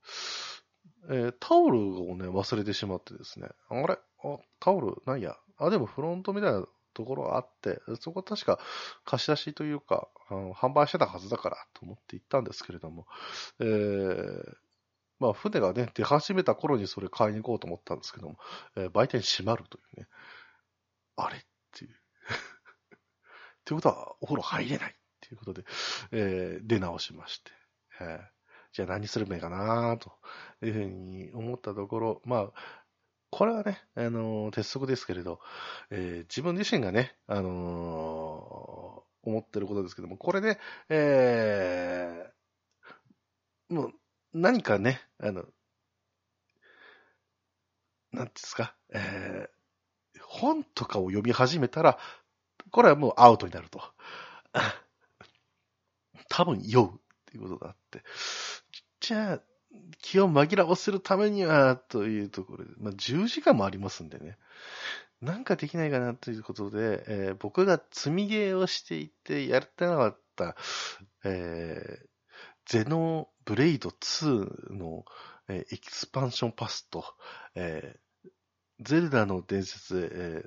えー、タオルをね、忘れてしまってですね、あれ？あ、タオルないや。あ、でもフロントみたいなところがあって、そこ確か貸し出しというか、あの販売してたはずだからと思って行ったんですけれども、えー、まあ船がね、出始めた頃にそれ買いに行こうと思ったんですけども、えー、売店閉まるというね、あれっていう。[laughs] ということは、お風呂入れないっていうことで、えー、出直しまして、えー、じゃあ何するべかなというふうに思ったところ、まあ、これはね、あのー、鉄則ですけれど、えー、自分自身がね、あのー、思ってることですけども、これで、えー、もう、何かね、あの、なんですか、えー、本とかを読み始めたら、これはもうアウトになると。[laughs] 多分酔うっていうことがあって。じゃあ、気を紛らわせるためには、というところで、まあ、10時間もありますんでね。なんかできないかなということで、えー、僕が積みゲーをしていてやってなかった、えー、ゼノブレイド2の、えー、エキスパンションパスと、えー、ゼルダの伝説、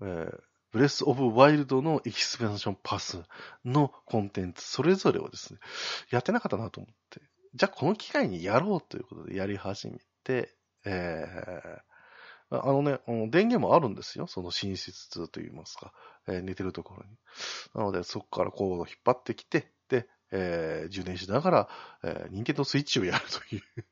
えーえー、ブレスオブワイルドのエキスペンションパスのコンテンツ、それぞれをですね、やってなかったなと思って、じゃあこの機会にやろうということでやり始めて、えー、あのね、電源もあるんですよ。その寝室といいますか、えー、寝てるところに。なので、そこからコードを引っ張ってきて、で、えー、充電しながら、えー、任天堂スイッチをやるという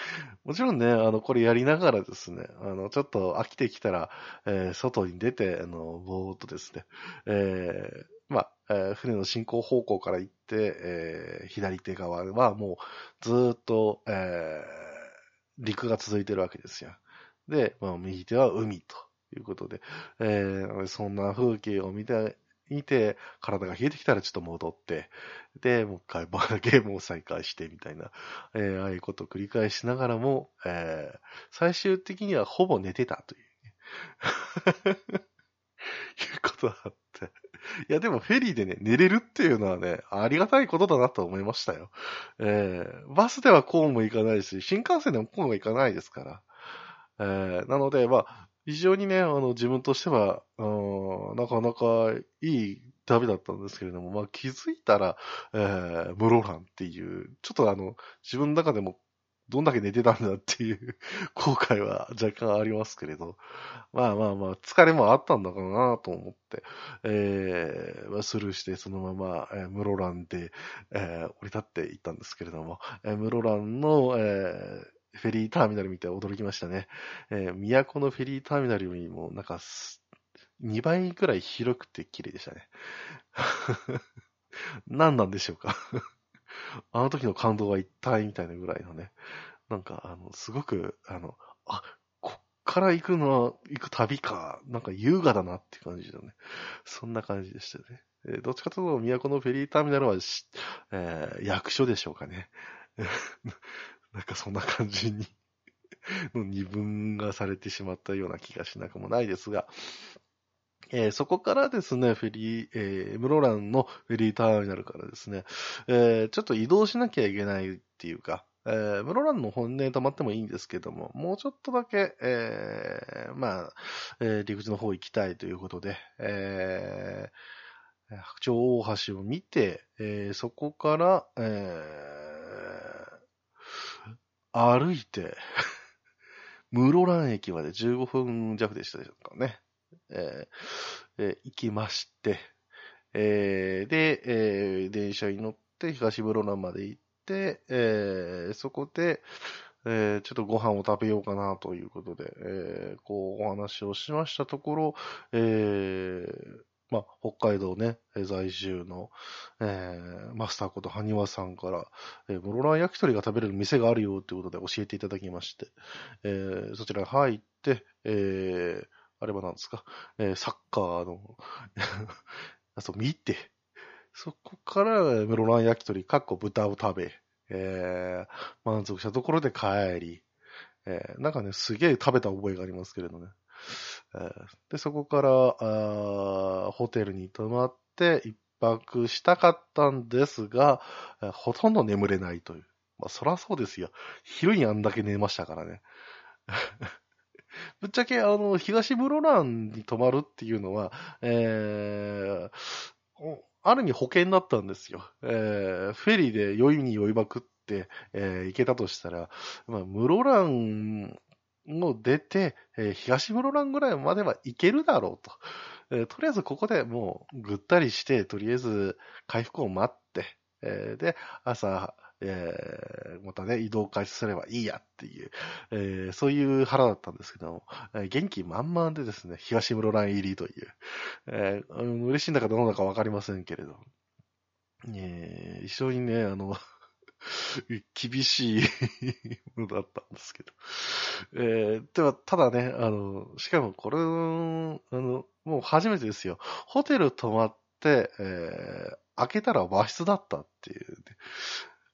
[laughs] もちろんね、あの、これやりながらですね、あの、ちょっと飽きてきたら、えー、外に出て、あの、ぼーっとですね、えー、まあ、えー、船の進行方向から行って、えー、左手側はもうずっと、えー、陸が続いてるわけですよ。で、まあ、右手は海ということで、えー、そんな風景を見て、見て、体が冷えてきたらちょっと戻って、で、もう一回 [laughs] ゲームを再開してみたいな、えー、ああいうことを繰り返しながらも、えー、最終的にはほぼ寝てたという、ね。[laughs] ことがあって。いや、でもフェリーでね、寝れるっていうのはね、ありがたいことだなと思いましたよ。えー、バスではこうもいかないし、新幹線でもこうもいかないですから。えー、なので、まあ、非常にね、あの、自分としては、うんなかなかいい旅だったんですけれども、まあ気づいたら、えー、室蘭っていう、ちょっとあの、自分の中でもどんだけ寝てたんだっていう [laughs] 後悔は若干ありますけれど、まあまあまあ、疲れもあったんだかなと思って、えー、スルーしてそのまま、えー、室蘭で、えー、降り立っていったんですけれども、えー、室蘭の、えーフェリーターミナル見て驚きましたね。えー、都のフェリーターミナルよりも、なんかす、2倍くらい広くて綺麗でしたね。[laughs] 何なんでしょうかあの時の感動は一体みたいなぐらいのね。なんか、あの、すごく、あの、あ、こっから行くのは、行く旅か。なんか優雅だなって感じだね。そんな感じでしたね。えーどっちかというと、都のフェリーターミナルは、えー役所でしょうかね。なんかそんな感じに [laughs] の二分がされてしまったような気がしなくもないですが、えーそこからですね、フェリー、えー室蘭のフェリーターミナルからですね、えーちょっと移動しなきゃいけないっていうか、えー室蘭の本音に泊まってもいいんですけども、もうちょっとだけ、えーまあ、えー陸地の方行きたいということで、えー白鳥大橋を見て、えーそこから、えー歩いて、[laughs] 室蘭駅まで15分弱でしたでしょうかね。えーえー行きまして、えーで、えー電車に乗って東室蘭まで行って、えーそこで、えーちょっとご飯を食べようかなということで、えーこうお話をしましたところ、えーまあ、北海道ね、在住の、えーマスターこと埴輪さんから、えー、室蘭焼き鳥が食べれる店があるよということで教えていただきまして、えーそちらに入って、えーあれは何ですか、えーサッカーのやつを見て、そこから、室蘭焼き鳥、かっこ豚を食べ、えー満足したところで帰り、えーなんかね、すげえ食べた覚えがありますけれどね。えーで、そこから、あホテルに泊まって一泊したかったんですが、ほとんど眠れないという。まあ、そらそうですよ。昼にあんだけ寝ましたからね。[laughs] ぶっちゃけ、あの、東室蘭に泊まるっていうのは、えーある意味保険だったんですよ。えーフェリーで酔いに酔いまくって、えー行けたとしたら、まあ、室蘭を出て、えー東室蘭ぐらいまでは行けるだろうと。えとりあえずここでもうぐったりして、とりあえず回復を待って、えーで、朝、えーまたね、移動開始すればいいやっていう、えーそういう腹だったんですけども、えー元気満々でですね、東室蘭入りという、えー嬉しいんだかどうだかわかりませんけれど、えー非常にね、あの、[laughs] 厳しいものだったんですけど。えーでは、ただね、あの、しかもこれ、あの、もう初めてですよ。ホテル泊まって、えー開けたら和室だったっていうね、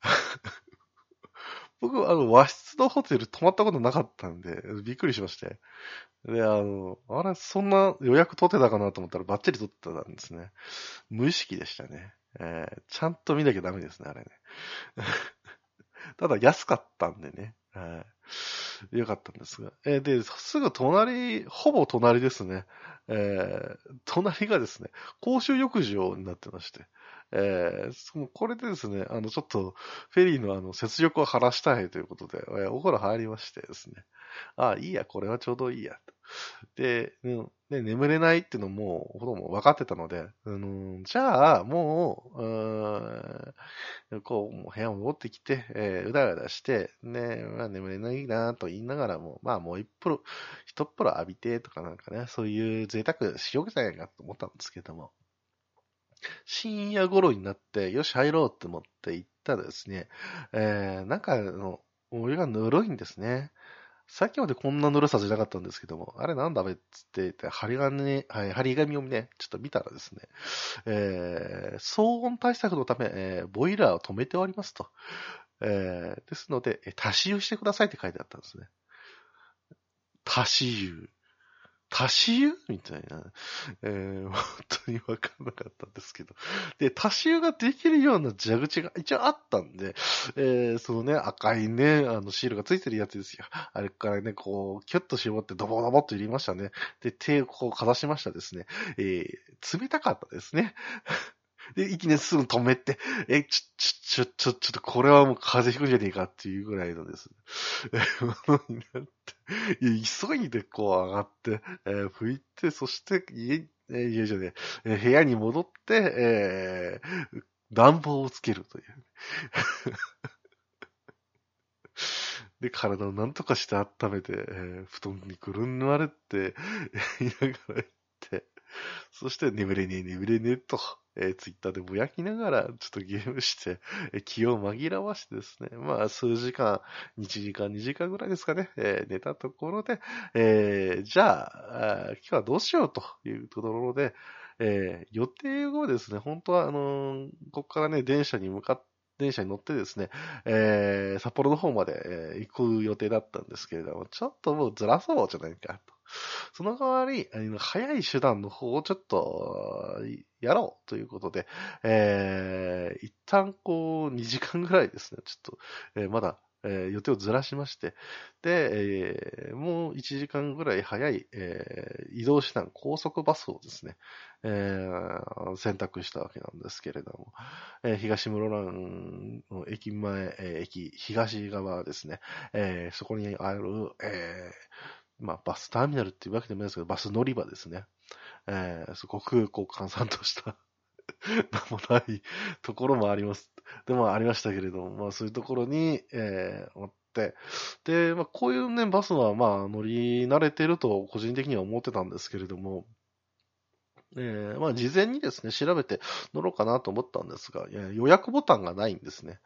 [laughs] 僕、あの、和室のホテル泊まったことなかったんで、びっくりしまして。で、あの、あれ、そんな予約取ってたかなと思ったらバッチリ取ってたんですね。無意識でしたね。えーちゃんと見なきゃダメですね、あれね。[laughs] ただ安かったんでね。はい。よかったんですが。えーで、すぐ隣、ほぼ隣ですね。えー隣がですね、公衆浴場になってまして。えーそのこれでですね、あの、ちょっと、フェリーのあの、雪辱を晴らしたいということで、えーお風呂入りましてですね。ああ、いいや、これはちょうどいいや、で、うん。ね、眠れないっていうのも、ほとんど分かってたので、うん、じゃあ、もう、うこう、もう部屋戻ってきて、えーうだうだして、ね、まあ眠れないなと言いながらも、まあもう一風呂、一風呂浴びてとかなんかね、そういう贅沢しようじゃないかと思ったんですけども、深夜頃になって、よし入ろうって思って行ったらですね、えー、なんかの、お湯がぬるいんですね。さっきまでこんなぬるさじゃなかったんですけども、あれなんだべっつって言って、針金、はい、針紙をね、ちょっと見たらですね、えー、騒音対策のため、えーボイラーを止めておりますと。えーですので、足し湯してくださいって書いてあったんですね。足し湯。足し湯？みたいな、えー、本当にわかんなかったんですけど。で、足し湯ができるような蛇口が一応あったんで、えー、そのね、赤いね、あの、シールがついてるやつですよ。あれからね、こう、キュッと絞ってドボドボっと入れましたね。で、手をこうかざしましたですね。えー、冷たかったですね。で、いきなりすぐ止めて、え、ちょ、ちょ、ちょ、ちょっとこれはもう風邪ひくじゃねえかっていうぐらいのです。え、ものになって、急いでこう上がって、えー、拭いて、そして家、えー、家じゃねえ、え部屋に戻って、えー、暖房をつけるという。[laughs] で、体をなんとかして温めて、えー、布団にくるんまれて、言いながら行って、そして眠れねえ眠れねえと、えー、ツイッターでぼやきながら、ちょっとゲームして、えー、気を紛らわしてですね、まあ、数時間、1時間、2時間ぐらいですかね、えー、寝たところで、えー、じゃああ今日はどうしようというところで、えー、予定後ですね、本当は、あのー、ここからね、電車に向かって、電車に乗ってですね、えー、札幌の方まで、えー、行く予定だったんですけれども、ちょっともうずらそうじゃないかと。その代わり、早い手段の方をちょっと、やろうということで、えー、一旦こう、2時間ぐらいですね、ちょっと、えー、まだ、えー、予定をずらしまして、で、えー、もう1時間ぐらい早い、えー、移動手段、高速バスをですね、えー、選択したわけなんですけれども、えー、東室蘭の駅前、えー、駅、東側ですね、えー、そこにある、えー、まあ、バスターミナルっていうわけでもないですけど、バス乗り場ですね。えー、すごく、こう、閑散とした [laughs] なんもないところもあります。でもありましたけれども、まあそういうところに、えー、って、で、まあこういうね、バスはまあ乗り慣れてると個人的には思ってたんですけれども、えー、まあ事前にですね、調べて乗ろうかなと思ったんですが、予約ボタンがないんですね。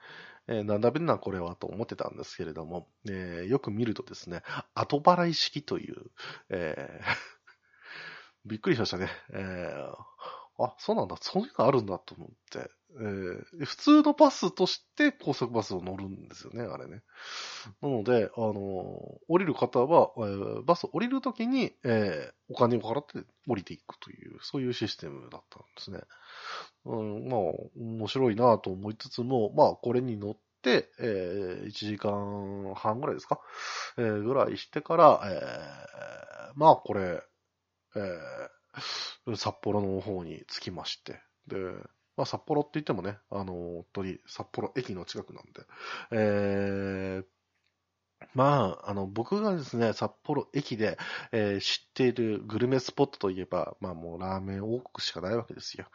えー、なんだべんなこれはと思ってたんですけれども、えー、よく見るとですね、後払い式という、えー、[laughs] びっくりしましたね。えー、あ、そうなんだ、そういうのあるんだと思って、えー、普通のバスとして高速バスを乗るんですよね、あれね。なので、あのー、降りる方は、えー、バス降りるときに、えー、お金を払って降りていくという、そういうシステムだったんですね。うん、まあ、面白いなと思いつつも、まあ、これに乗って、えー、1時間半ぐらいですか、えー、ぐらいしてから、えー、まあ、これ、えー、札幌の方に着きまして、で、まあ、札幌って言ってもね、あの、本当に札幌駅の近くなんで、えー、まあ、あの、僕がですね、札幌駅で、えー、知っているグルメスポットといえば、まあもうラーメン王国しかないわけですよ。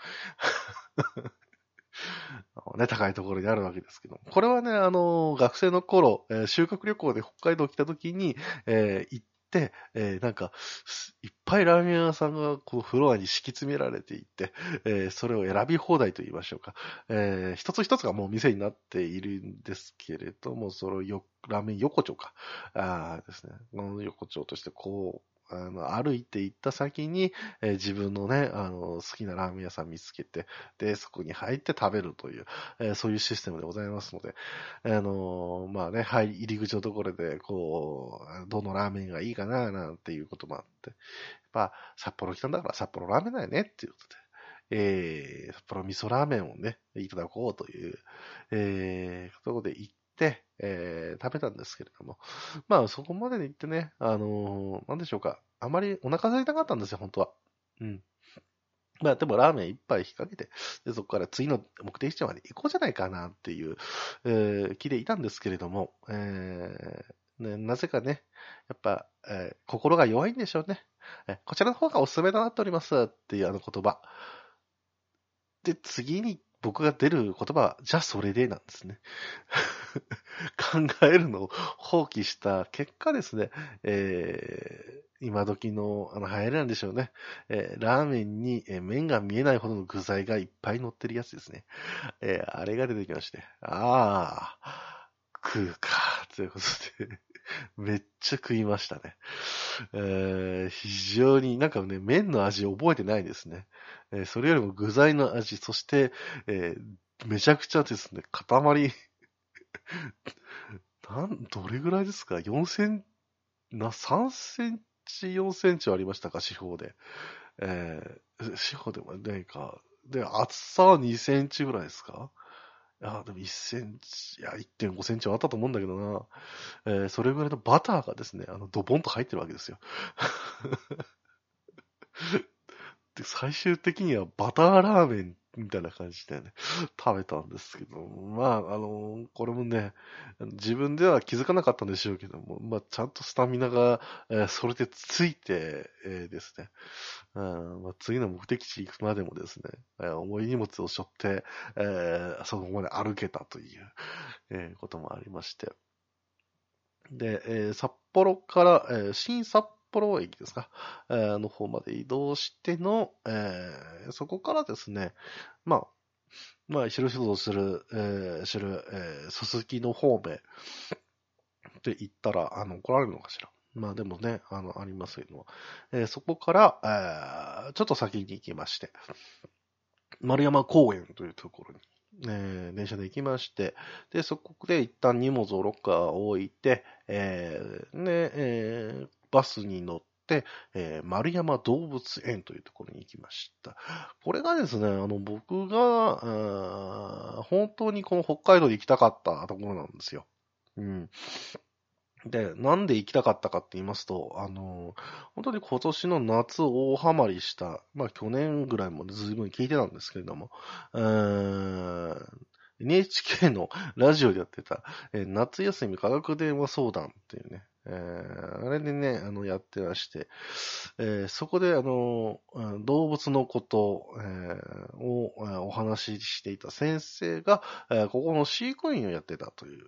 [laughs] ね、高いところにあるわけですけども。これはね、あの、学生の頃、えー、修学旅行で北海道来た時に、えー、行っ、えー、なんか、いっぱいラーメン屋さんがこうフロアに敷き詰められていて、えー、それを選び放題と言いましょうか。えー、一つ一つがもう店になっているんですけれども、そのよ、ラーメン横丁か。あですね。横丁としてこう、あの、歩いて行った先に、えー、自分のね、あの、好きなラーメン屋さん見つけて、で、そこに入って食べるという、えー、そういうシステムでございますので、あのまあね、入り、口のところで、こう、どのラーメンがいいかな、なんていうこともあって、まあ、札幌来たんだから札幌ラーメンだよね、っていうことで、えー、札幌味噌ラーメンをね、いただこうという、えー、ところで行っ、えー、食べたんですけれども。まあ、そこまでで行ってね、あのー、なんでしょうか。あまりお腹空いたかったんですよ、本当は。うん。まあ、でもラーメン一杯引っ掛けて、で、そこから次の目的地まで行こうじゃないかなっていう、えー、気でいたんですけれども、えー、ね、なぜかね、やっぱ、えー、心が弱いんでしょうね。えこちらの方がおすすめとなっておりますっていうあの言葉。で、次に僕が出る言葉は、じゃあそれでなんですね。[laughs] 考えるのを放棄した結果ですね、えー、今時のあの流行りなんでしょうね。えー、ラーメンに、えー、麺が見えないほどの具材がいっぱい乗ってるやつですね。えー、あれが出てきまして、ああ、食うか、ということで [laughs] めっちゃ食いましたね。えー、非常になんかね、麺の味覚えてないですね。えー、それよりも具材の味、そして、えー、めちゃくちゃですね、塊 [laughs] なん、どれぐらいですか ?4 セン、な、3センチ、4センチはありましたか、四方で。えー、四方でもないか。で、厚さは2センチぐらいですか？ああ、でも1センチ、いや、1.5センチはあったと思うんだけどな。えー、それぐらいのバターがですね、あの、ドボンと入ってるわけですよ。[laughs] で、最終的にはバターラーメンみたいな感じでね、食べたんですけど、まあ、あの、これもね、自分では気づかなかったんでしょうけども、まあ、ちゃんとスタミナが、えー、それでついて、えー、ですね、うんまあ、次の目的地行くまでもですね、えー、重い荷物を背負って、えー、そこまで歩けたという、えー、こともありまして。で、えー、札幌から、えー、新札幌駅ですか、えー、の方まで移動しての、えー、そこからですね、まあ、まあ、広々とする、えー、する、えー、すすきの方面って言ったら、あの、怒られるのかしら？まあでもね、あの、ありますけども、えー、そこから、えー、ちょっと先に行きまして、丸山公園というところに、えー、電車で行きまして、で、そこで一旦荷物をロッカーを置いて、えー、で、えー、バスに乗って、えー、丸山動物園というところに行きました。これがですね、あの、僕が、本当にこの北海道で行きたかったところなんですよ。うん。で、なんで行きたかったかって言いますと、あの、本当に今年の夏大ハマりした、まあ去年ぐらいもずいぶん聞いてたんですけれども、え NHK のラジオでやってた、えー、夏休み科学電話相談っていうね、えー、あれでね、あの、やってまして、えー、そこで、あの、動物のこと、えー、をお話ししていた先生が、えー、ここの飼育員をやってたという、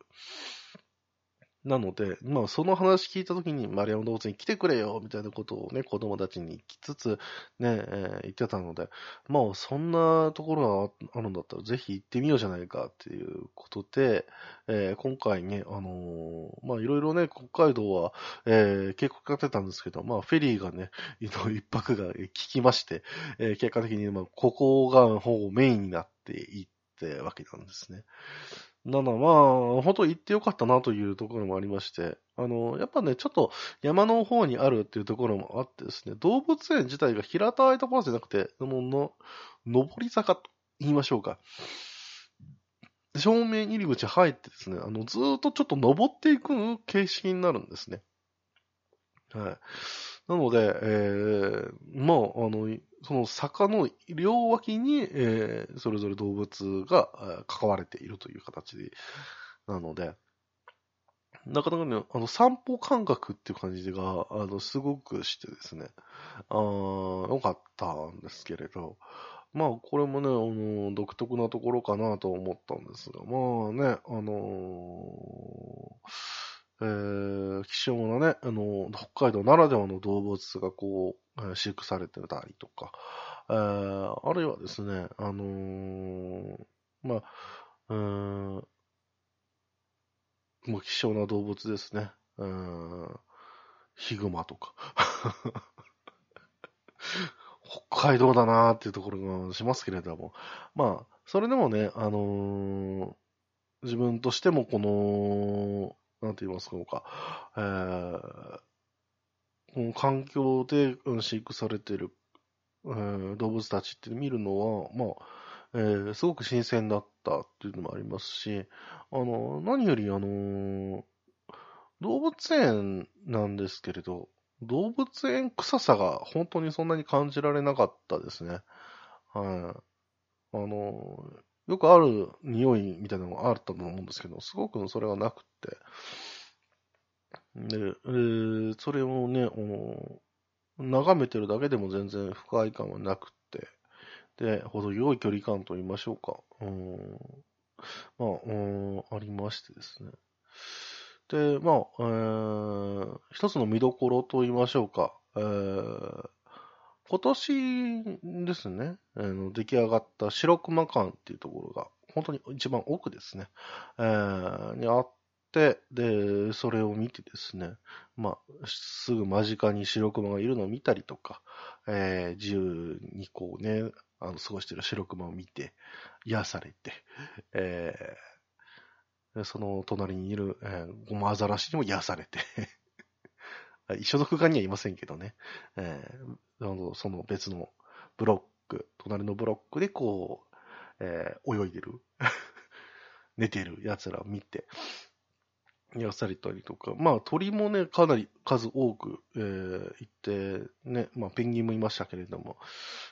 なので、まあ、その話聞いたときに、マリアム動物に来てくれよ、みたいなことをね、子供たちに聞きつつ、ね、えー、言ってたので、まあ、そんなところがあるんだったら、ぜひ行ってみようじゃないか、っていうことで、えー、今回ね、あのー、まあ、いろいろね、北海道は、えー、計画かってたんですけど、まあ、フェリーがね、一泊が効きまして、えー、結果的に、まあ、ここがほぼメインになっていってわけなんですね。なのまあ、本当行ってよかったなというところもありまして、あの、やっぱね、ちょっと山の方にあるっていうところもあってですね、動物園自体が平たいところじゃなくて、もの、上り坂と言いましょうか。正面入り口入ってですね、あの、ずっとちょっと登っていく形式になるんですね。はい。なので、えー、まあ、あの、その坂の両脇に、えー、それぞれ動物が関われているという形で、なので、なかなかね、あの、散歩感覚っていう感じが、あの、すごくしてですね、あよかったんですけれど、まあ、これもね、あの、独特なところかなと思ったんですが、まあね、あのーえー、希少なね、あの、北海道ならではの動物がこう、飼育されてたりとか、えー、あるいはですね、あのー、まあ、うん、もう希少な動物ですね。うん、ヒグマとか。[laughs] 北海道だなーっていうところがしますけれども。まあ、それでもね、あのー、自分としてもこの、なんて言いますか、えー、この環境で飼育されている、えー、動物たちって見るのは、まあ、えー、すごく新鮮だったっていうのもありますし、あの、何よりあの、動物園なんですけれど、動物園臭さが本当にそんなに感じられなかったですね。はい。あの、よくある匂いみたいなのがあったと思うんですけど、すごくそれがなくて、で、えー、それをね、眺めてるだけでも全然不快感はなくて、で、程よい距離感と言いましょうか。うん、まあ、うん、ありましてですね。で、まあ、えー、一つの見どころと言いましょうか。えー、今年ですね、あの出来上がった白熊館っていうところが、本当に一番奥ですね、えー、にあって、で、それを見てですね、まあ、すぐ間近に白熊がいるのを見たりとか、えー、自由にこうね、あの、過ごしてる白熊を見て、癒されて、えー、その隣にいる、えー、ゴマアザラシにも癒されて。一緒の空間にはいませんけどね。えー、あのその別のブロック、隣のブロックでこう、えー、泳いでる、[laughs] 寝てる奴らを見て、やされたりとか、まあ鳥もね、かなり数多く、えー、いて、ね、まあペンギンもいましたけれども、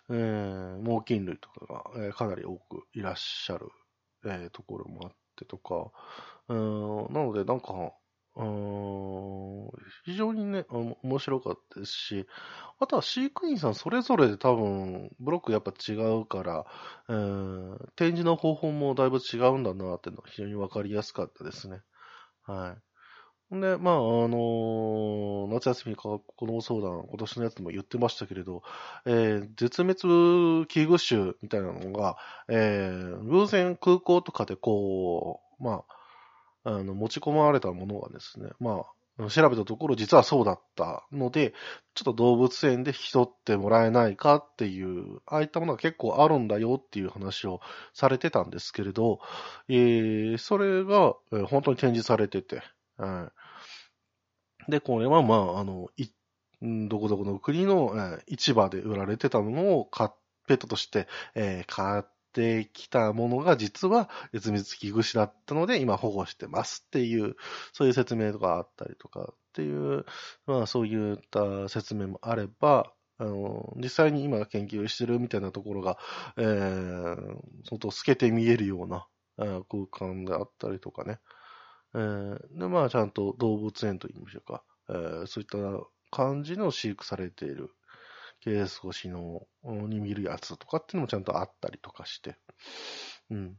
えー、猛禽類とかが、えー、かなり多くいらっしゃる、えー、ところもあってとか、うん、なのでなんか、うん、非常にね、面白かったですし、あとは飼育員さんそれぞれで多分、ブロックやっぱ違うから、うん、展示の方法もだいぶ違うんだなっていうのは非常にわかりやすかったですね。はい。で、まあ、あのー、夏休みか子供相談、今年のやつも言ってましたけれど、えー、絶滅危惧種みたいなのが、えー、偶然空港とかでこう、まあ、あの、持ち込まれたものがですね、まあ、調べたところ実はそうだったので、ちょっと動物園で引き取ってもらえないかっていう、ああいったものが結構あるんだよっていう話をされてたんですけれど、えー、それが、本当に展示されてて、はい。で、これはまあ、あの、い、どこどこの国の、えー、市場で売られてたものを買ペットとして、えー、買ってきたものが実は絶滅危惧種だったので今保護してますっていう、そういう説明とかあったりとかっていう、まあそういった説明もあれば、あの、実際に今研究してるみたいなところが、えー、相当透けて見えるような、えー、空間であったりとかね。えー、で、まあちゃんと動物園と言いましょうか。えー、そういった感じの飼育されているケース越しの、に見るやつとかっていうのもちゃんとあったりとかして。うん。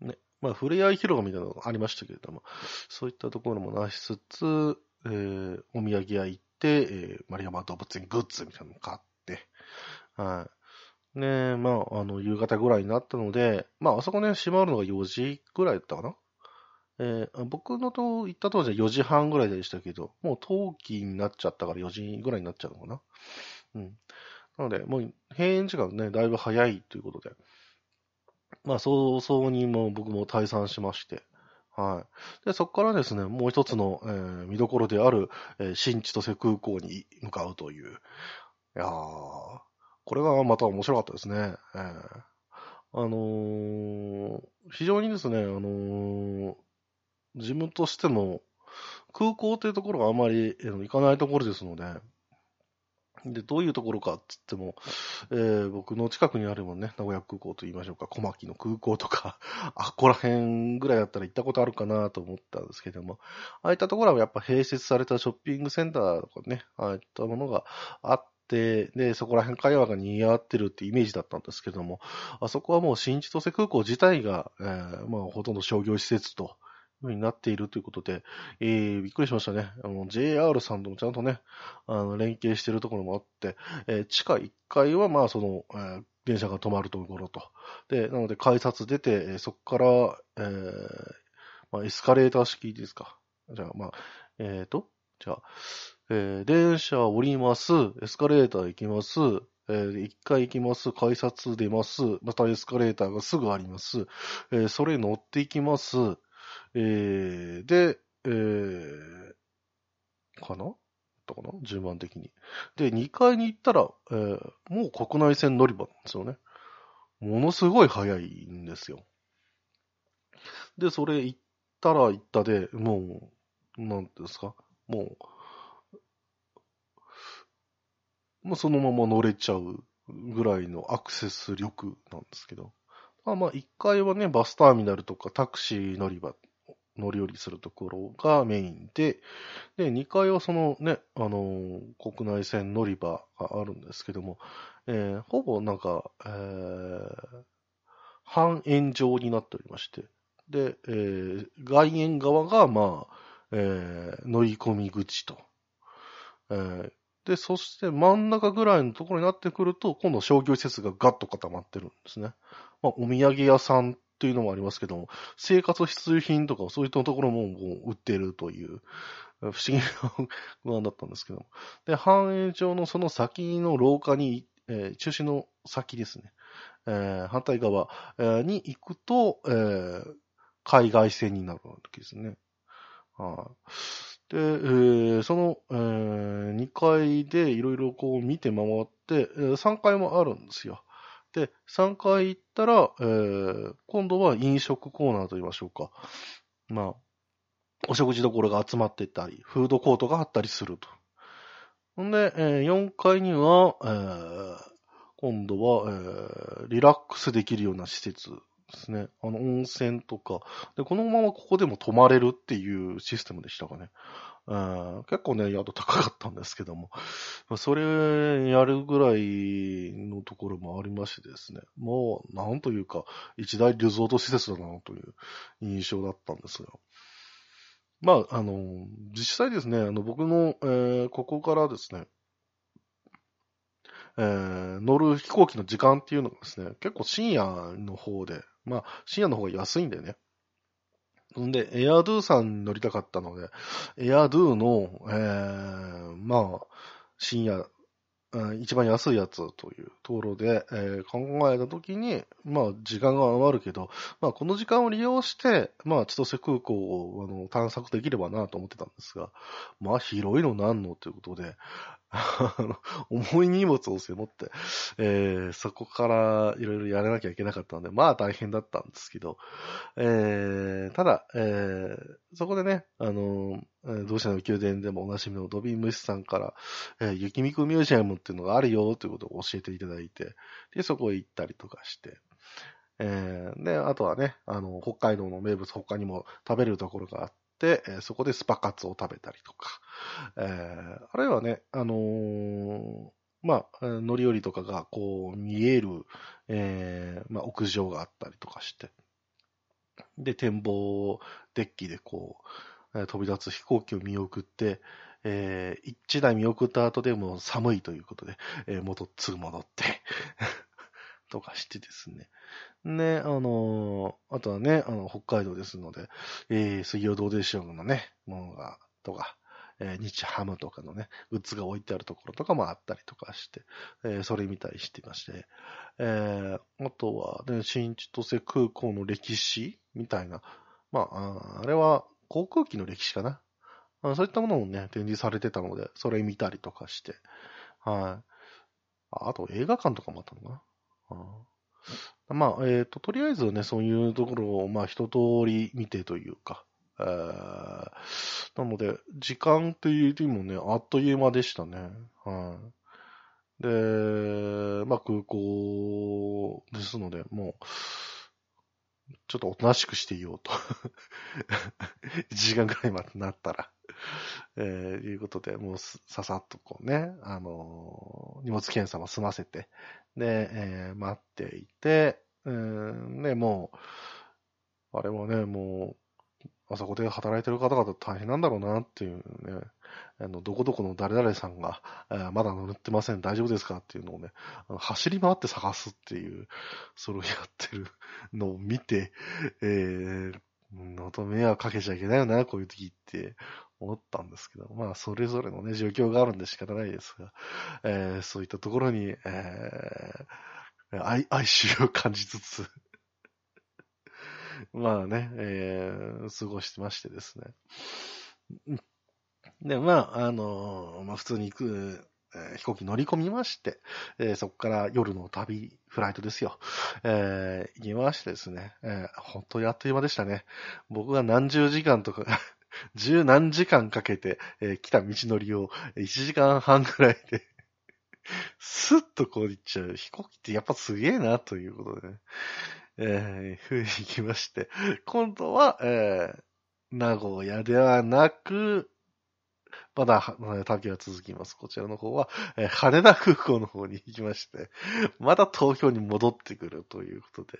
ね。まあ、触れ合い広場みたいなのがありましたけれども、そういったところもなしつつ、えー、お土産屋行って、えー、マリアマ動物園グッズみたいなの買って、はい。ねまあ、あの、夕方ぐらいになったので、まあ、あそこね、閉まるのが4時ぐらいだったかな。えー、僕のと行った当時は4時半ぐらいでしたけど、もう冬季になっちゃったから4時ぐらいになっちゃうのかな。うん。なので、もう閉園時間ね、だいぶ早いということで、まあ、早々にも僕も退散しまして、はい。で、そこからですね、もう一つの、えー、見どころである、えー、新千歳空港に向かうという。いやー、これがまた面白かったですね。えー、あのー、非常にですね、あのー、自分としても、空港というところがあまり、えー、行かないところですので、で、どういうところかっつっても、えー、僕の近くにあるもんね、名古屋空港と言いましょうか、小牧の空港とか、[laughs] あ、ここら辺ぐらいだったら行ったことあるかなと思ったんですけども、ああいったところはやっぱ併設されたショッピングセンターとかね、ああいったものがあって、で、そこら辺会話が賑わってるってイメージだったんですけども、あそこはもう新千歳空港自体が、えー、まあほとんど商業施設と、ふうになっているということで、えー、びっくりしましたね。あの、JR さんともちゃんとね、あの、連携しているところもあって、えー、地下1階は、まあ、その、えー、電車が止まるところと。で、なので、改札出て、えー、そこから、えー、まあ、エスカレーター式ですか。じゃあ、まあ、えーと、じゃあ、えー、電車降ります、エスカレーター行きます、えー、1階行きます、改札出ます、またエスカレーターがすぐあります、えー、それ乗っていきます、えー、で、えー、かな？ったかな順番的に。で、2階に行ったら、えー、もう国内線乗り場なんですよね。ものすごい早いんですよ。で、それ行ったら行ったで、もう、なんていうんですか、もう、もうそのまま乗れちゃうぐらいのアクセス力なんですけど。まあまあ、1階はね、バスターミナルとかタクシー乗り場乗り降りするところがメインで、で、2階はそのね、あのー、国内線乗り場があるんですけども、えー、ほぼなんか、えー、半円状になっておりまして、で、えー、外縁側が、まあ、えー、乗り込み口と。えー、で、そして真ん中ぐらいのところになってくると、今度商業施設がガッと固まってるんですね。まあ、お土産屋さんというのもありますけども、生活必需品とかそういったところも売ってるという、不思議な不安だったんですけども。で、繁栄町のその先の廊下に、えー、中心の先ですね、えー、反対側、えー、に行くと、えー、海外線になるわけですね。はで、えーその、え2階でいろいろこう見て回って、え3階もあるんですよ。で、3階行ったら、えー今度は飲食コーナーと言いましょうか。まあ、お食事どころが集まってたり、フードコートがあったりすると。ほんで、え4階には、えー今度は、えーリラックスできるような施設ですね。あの、温泉とか。で、このままここでも泊まれるっていうシステムでしたかね。うん結構ね、宿高かったんですけども。それやるぐらいのところもありましてですね。もう、なんというか、一大リゾート施設だなという印象だったんですが。まあ、あの、実際ですね、あの、僕の、えーここからですね、えー乗る飛行機の時間っていうのがですね、結構深夜の方で、まあ、深夜の方が安いんだよね。んで、エアドゥさん乗りたかったので、エアドゥの、えーまあ、深夜、一番安いやつというところで、えー考えたときに、まあ、時間が余るけど、まあ、この時間を利用して、まあ、千歳空港をあの探索できればなと思ってたんですが、まあ、広いのなんのということで、あ [laughs] の重い荷物を背負って、えーそこからいろいろやらなきゃいけなかったので、まあ大変だったんですけど、えーただ、えーそこでね、あの、えー同志の宮殿でもおなじみのドビン・ムシさんから、えー雪見くミュージアムっていうのがあるよということを教えていただいて、で、そこへ行ったりとかして、えーで、あとはね、あの、北海道の名物他にも食べるところがあって、えそこでスパカツを食べたりとか、えーあるいはね、あのーまあ、乗り降りとかがこう見える、えーまあ、屋上があったりとかして、で、展望デッキでこう、飛び立つ飛行機を見送って、えー一台見送った後でも寒いということで、えー戻っ、すぐ戻って、とかしてですね。ね、あのーあとはね、あの、北海道ですので、えー、水曜どうでしょうのね、ものが、とか、えー日ハムとかのね、グッズが置いてあるところとかもあったりとかして、えーそれ見たりしてまして、えーあとは、ね、新千歳空港の歴史みたいな、まあ、あれは航空機の歴史かな。あそういったものもね、展示されてたので、それ見たりとかして、はい。あと映画館とかもあったのかな。あまあ、えっ、と、とりあえずね、そういうところを、まあ、一通り見てというか、えーなので、時間っていうよりもね、あっという間でしたね。はい。で、まあ、空港ですので、もう、ちょっとおとなしくしていようと。1 [laughs] 時間くらいまでなったら。えー、いうことで、もうささっとこうね、あのー荷物検査も済ませて、で、えー待っていて、うん、ね、もう、あれはね、もう、あそこで働いてる方々大変なんだろうなっていうね、あの、どこどこの誰々さんが、えーまだ乗ってません、大丈夫ですかっていうのをね、走り回って探すっていう、それをやってるのを見て、えー、のと迷惑かけちゃいけないよな、こういう時って思ったんですけど、まあ、それぞれのね、状況があるんで仕方ないですが、えーそういったところに、えー愛、哀愁を感じつつ、[laughs] まあね、えー過ごしてましてですね。で、まあ、あのーまあ、普通に行く、えー飛行機乗り込みまして、えーそこから夜の旅、フライトですよ。えー行きましてですね、えー本当にあっという間でしたね。僕が何十時間とか、[laughs] 十何時間かけて、えー来た道のりを1時間半ぐらいで、[laughs] スッとこう行っちゃう。飛行機ってやっぱすげえな、ということでね。えー、ふうに行きまして、今度は、えー、名古屋ではなく、まだ旅は続きます。こちらの方は、えー羽田空港の方に行きまして、また東京に戻ってくるということ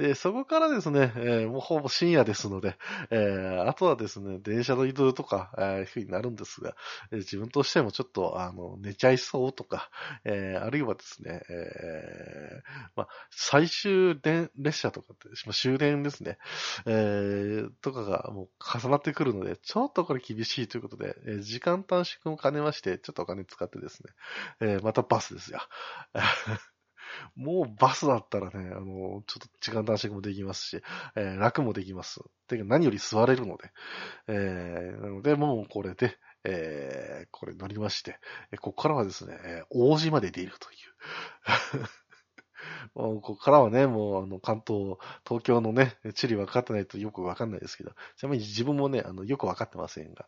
で。で、そこからですね、えーもうほぼ深夜ですので、えーあとはですね、電車の移動とか、えーいうふうになるんですが、えー自分としてもちょっと、あの、寝ちゃいそうとか、えーあるいはですね、えーまあ、最終電列車とかって、終電ですね、えーとかがもう重なってくるので、ちょっとこれ厳しいということで、えー時間短縮も兼ねまして、ちょっとお金使ってですね、えーまたバスですよ。[laughs] もうバスだったらね、あの、ちょっと時間短縮もできますし、えー、楽もできます。てか何より座れるので、えー、なので、もうこれで、えー、これ乗りまして、ここからはですね、えー、王子まで出るという。[laughs] ここからはね、もうあの関東、東京のね、地理分かってないとよく分かんないですけど、ちなみに自分もね、あのよく分かってませんが、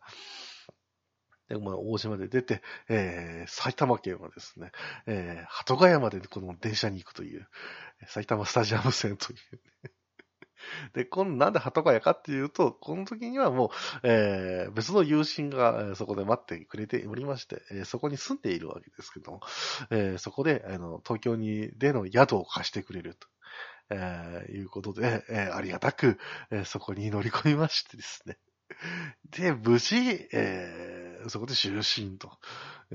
で、まあ、大島で出て、えー、埼玉県はですね、えー、鳩ヶ谷までこの電車に行くという、埼玉スタジアム線という、ね、[laughs] で、このなんで鳩ヶ谷かっていうと、この時にはもう、えー、別の友人がそこで待ってくれておりまして、えー、そこに住んでいるわけですけども、えー、そこで、あの、東京に、での宿を貸してくれると。えー、いうことで、えー、ありがたく、えー、そこに乗り込みましてですね。で、無事、えー、そこで就寝と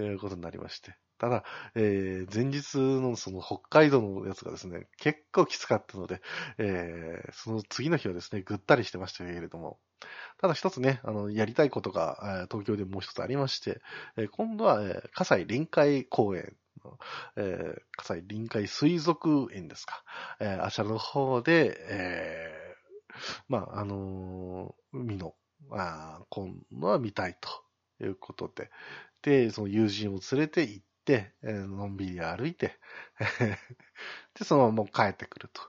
いうことになりまして。ただ、えー、前日のその北海道のやつがですね、結構きつかったので、えー、その次の日はですね、ぐったりしてましたけれども、ただ一つね、あの、やりたいことが、えー、東京でもう一つありまして、えー、今度は、えー、葛西臨海公園えー、葛西臨海水族園ですか。えー、あちらの方で、えー、まあ、あのー、海の、あ今度は見たいということで、で、その友人を連れて行って、え、のんびり歩いて [laughs] で、そのまま帰ってくると。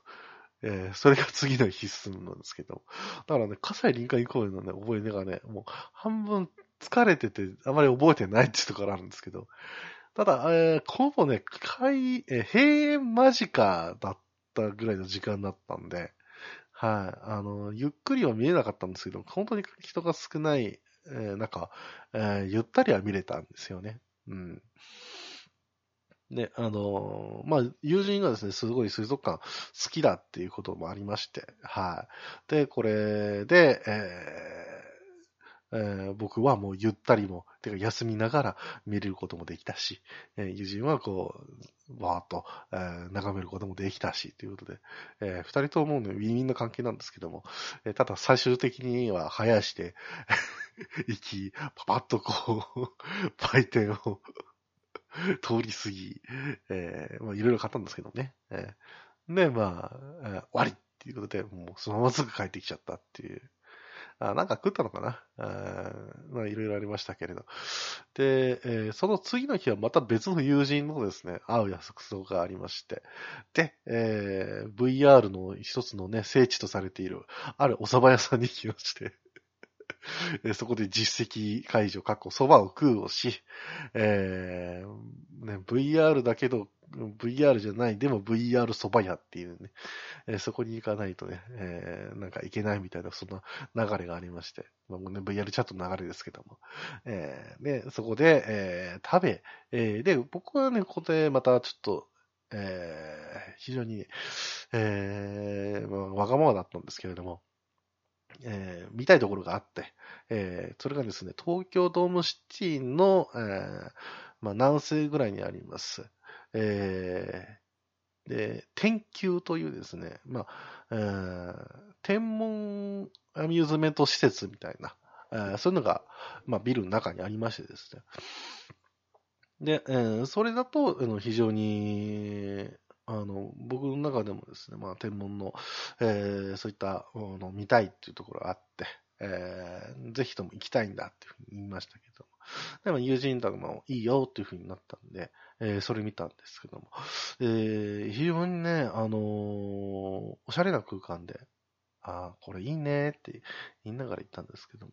えー、それが次の日進むんですけど。だからね、葛西臨海公園のね、覚え出がね、もう半分疲れてて、あまり覚えてないっていうところあるんですけど。ただ、えー、ほぼね、開、えー、閉園間近だったぐらいの時間だったんで、はい、あの、ゆっくりは見えなかったんですけど、本当に人が少ない、えー、なんか、えー、ゆったりは見れたんですよね。うん。ね、あのー、まあ、友人がですね、すごい水族館好きだっていうこともありまして、はい。で、これで、えーえー、僕はもうゆったりも、てか休みながら見れることもできたし、えー、友人はこう、わーっと、えー、眺めることもできたし、ということで、えー、二人ともね、ウィンウィンな関係なんですけども、えー、ただ最終的には早して [laughs] 行き、パパッとこう、[laughs] 売店を [laughs] 通り過ぎ、えー、まあいろいろ買ったんですけどね。えー、で、まあ、えー、終わりっていうことで、もうそのまますぐ帰ってきちゃったっていう。あなんか食ったのかな？あまあいろいろありましたけれど。で、えー、その次の日はまた別の友人のですね、会う約束がありまして。で、えー、VR の一つのね、聖地とされている、あるお蕎麦屋さんに行きまして。[laughs] そこで実績解除、過去蕎麦を食うをし、えーね、VR だけど、VR じゃない、でも VR 蕎麦屋っていうね、えー、そこに行かないとね、えー、なんかいけないみたいな、そんな流れがありまして、まあ、ね、VR チャットの流れですけども、えー、で、そこで、えー、食べ、えー、で、僕はね、ここでまたちょっと、えー、非常に、えー、まあ、わがままだったんですけれども、えー、見たいところがあって、えー、それがですね、東京ドームシティの、えー、まあ、南西ぐらいにあります。えー、で、天球というですね、まあ、えー、天文アミューズメント施設みたいな、えー、そういうのが、まあ、ビルの中にありましてですね。で、えー、それだと、あの非常に、あの、僕の中でもですね、まあ、天文の、えー、そういったものを見たいっていうところがあって、えー、ぜひとも行きたいんだっていうふうに言いましたけども。でも友人ともいいよっていうふうになったんで、えー、それ見たんですけども。えー、非常にね、あのー、おしゃれな空間で、ああ、これいいねって言いながら行ったんですけども。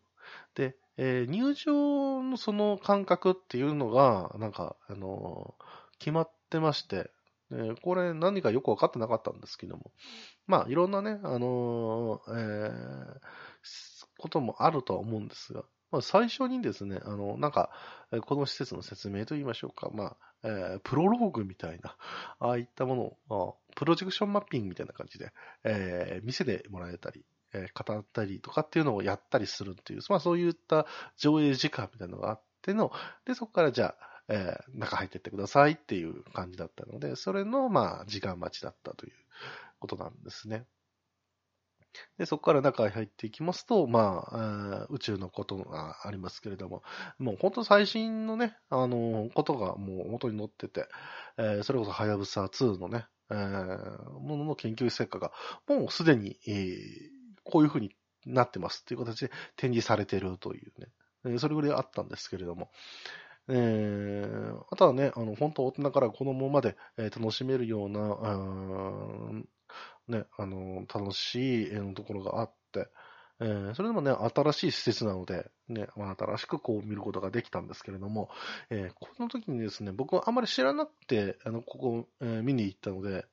で、えー、入場のその感覚っていうのが、なんか、あのー、決まってまして、えこれ何かよくわかってなかったんですけども、まあ、いろんなね、あのー、えー、こともあるとは思うんですが、まあ、最初にですね、あの、なんか、この施設の説明と言いましょうか、まあ、えー、プロローグみたいな、[laughs] ああいったものを、プロジェクションマッピングみたいな感じで、えー、見せてもらえたり、えー、語ったりとかっていうのをやったりするっていう、まあそういった上映時間みたいなのがあっての、で、そこからじゃあ、えー、中入ってってくださいっていう感じだったので、それの、まあ、時間待ちだったということなんですね。で、そこから中に入っていきますと、まあ、宇宙のことがありますけれども、もう本当最新のね、あの、ことがもう元に載ってて、えー、それこそはやぶさ2のね、えー、ものの研究成果が、もうすでに、えー、こういう風になってますっていう形で展示されてるというね、えー、それぐらいあったんですけれども、えー、あとはね、あの、本当大人から子供まで、えー、楽しめるような、ね、あの、楽しい、えー、ところがあって、えー、それでもね、新しい施設なので、ね、まあ、新しくこう見ることができたんですけれども、えー、この時にですね、僕はあまり知らなくて、あの、ここ、えー、見に行ったので、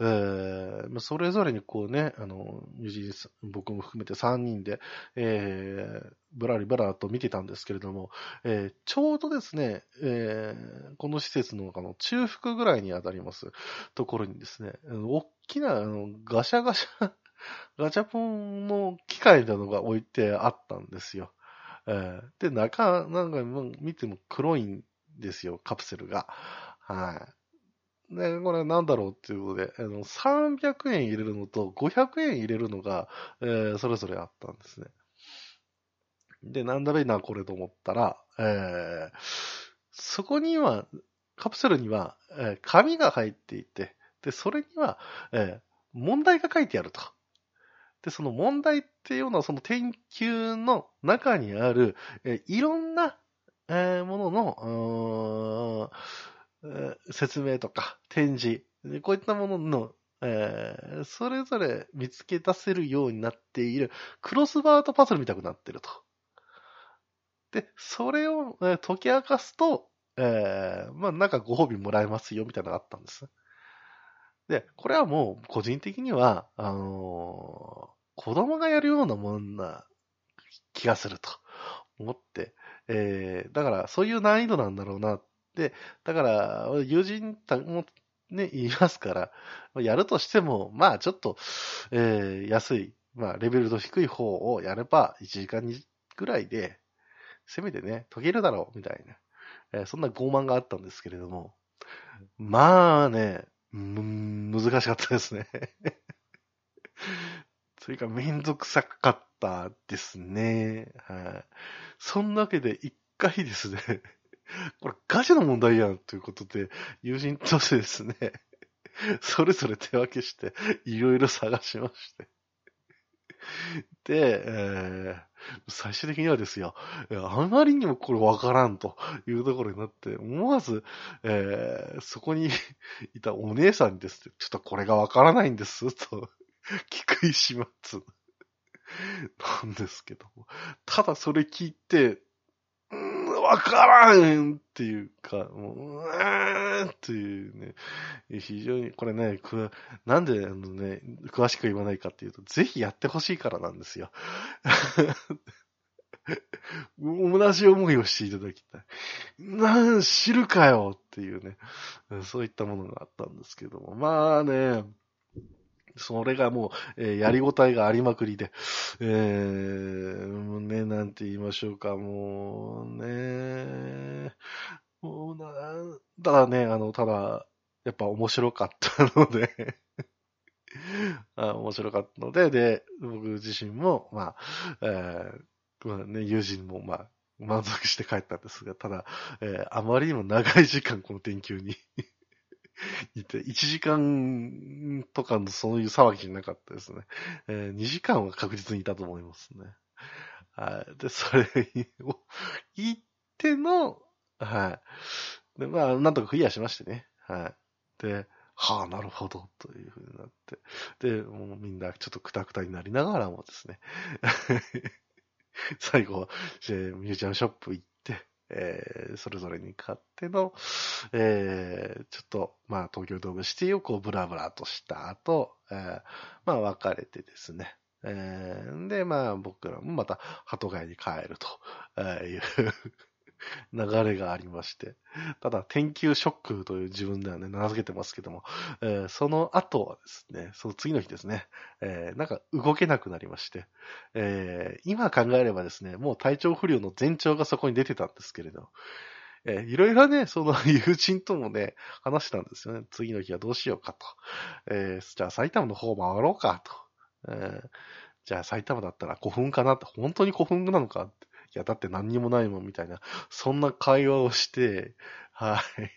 えー、それぞれにこうね、あの、友人、僕も含めて3人で、えー、ぶらりぶらと見てたんですけれども、えー、ちょうどですね、えー、この施設のあの中腹ぐらいにあたりますところにですね、大きなあのガシャガシャ [laughs] ガチャポンの機械などが置いてあったんですよ。えー、で、中、なんか見ても黒いんですよ、カプセルが。はい。で、これなんだろうっていうことで、あの300円入れるのと500円入れるのが、えー、それぞれあったんですね。で、なんだべな、これと思ったら、えー、そこには、カプセルには、えー、紙が入っていて、で、それには、えー、問題が書いてあると。で、その問題っていうのは、その研究の中にある、えいろんな、えー、ものの、えー、説明とか展示、こういったものの、えー、それぞれ見つけ出せるようになっている、クロスバートパズルみたくなってると。で、それを、えー、解き明かすと、えー、まあ、なんかご褒美もらえますよ、みたいなのがあったんです。で、これはもう個人的には、あのー、子供がやるようなもんな気がすると思って、えー、だからそういう難易度なんだろうなって、だから友人もね、言いますから、やるとしても、まあちょっと、えー、安い、まあレベルの低い方をやれば1時間ぐらいで、せめてね、解けるだろう、みたいな、えー、そんな傲慢があったんですけれども、まあね、難しかったですね。というか、めんどくさかったですね。はい。そんなわけで、一回ですね、[laughs] これガチの問題やんということで、友人としてですね、[laughs] それぞれ手分けして、いろいろ探しまして。[laughs] で、えー、最終的にはですよ、あまりにもこれわからんというところになって、思わず、えー、そこに [laughs] いたお姉さんにですね、ちょっとこれがわからないんです、[laughs] と、聞くいしまつ。なんですけども。ただそれ聞いて、わからんっていうか、もう、うーんっていうね、非常に、これね、なんであのね、詳しく言わないかっていうと、ぜひやってほしいからなんですよ。[laughs] 同じ思いをしていただきたい。なん、知るかよっていうね、そういったものがあったんですけども。まあね、それがもう、えー、やりごたえがありまくりで、えー、ね、なんて言いましょうか、もうね、もうな、ただね、あの、ただ、やっぱ面白かったのであ面白かったので、で、僕自身も、まあ、えー、まあね、友人も、まあ、満足して帰ったんですが、ただ、えー、あまりにも長い時間この研究に。いて、1時間とかのそういう騒ぎじゃなかったですね。えー、2時間は確実にいたと思いますね。はい。で、それを言っての、はい。で、まあ、なんとかクリアしましてね。はい。で、はあ、なるほど、というふうになって。で、もうみんなちょっとクタクタになりながらもですね。[laughs] 最後、ミュージアムショップ行って、えー、それぞれに勝っての、えー、ちょっと、まあ、東京ドームシティをこう、ブラブラとした後、えー、まあ、別れてですね。えー、で、まあ、僕らもまた、鳩貝に帰るという流れがありまして。ただ、天球ショックという自分ではね、名付けてますけども、えー、その後はですね、その次の日ですね、えー、なんか動けなくなりまして、えー、今考えればですね、もう体調不良の前兆がそこに出てたんですけれど、えー、いろいろね、その [laughs] 友人ともね、話したんですよね。次の日はどうしようかと。えー、じゃあ埼玉の方回ろうかと。えー、じゃあ埼玉だったら古墳かなって、本当に古墳なのかって。いや、だって何にもないもんみたいな、そんな会話をして、はい。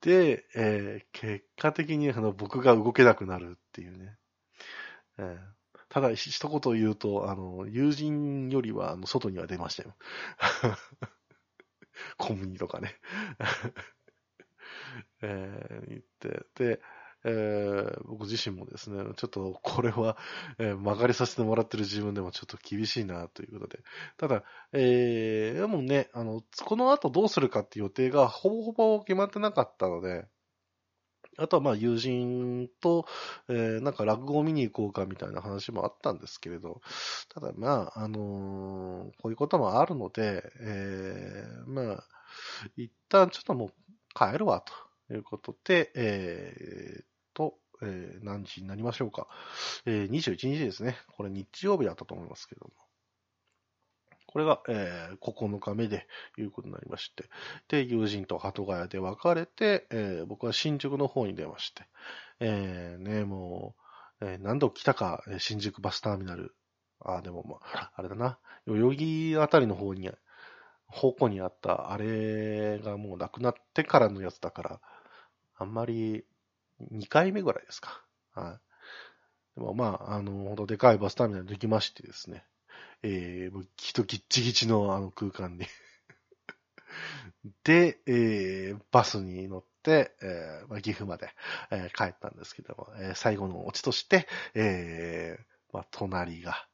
で、えー結果的にあの僕が動けなくなるっていうね。えーただ、一言言うと、あの、友人よりは、あの、外には出ましたよ。[laughs] コンビニとかね。[laughs] えー言って、で、えー僕自身もですね、ちょっとこれは、えー曲がりさせてもらってる自分でもちょっと厳しいなということで。ただ、えーでもね、あの、この後どうするかって予定がほぼほぼ決まってなかったので、あとはまあ友人と、えーなんか落語を見に行こうかみたいな話もあったんですけれど、ただまあ、あのーこういうこともあるので、えーまあ、一旦ちょっともう帰るわということで、えーと、えー何時になりましょうか。えー21日ですね。これ日曜日だったと思いますけども。これが、えー9日目でいうことになりまして。で、友人と鳩ヶ谷で別れて、えー僕は新宿の方に出まして。えーね、もう、えー何度来たか、新宿バスターミナル。あ、でもまあ、あれだな。代々木あたりの方に、方向にあった、あれがもうなくなってからのやつだから、あんまり、2回目ぐらいですか。はい。でもまあ、あの、ほんとでかいバスターミナルできましてですね。えー、もう人ギッチギチのあの空間に。で、えー、バスに乗って、えーまあ、岐阜まで、えー帰ったんですけども、えー最後のオチとして、えーまあ、隣が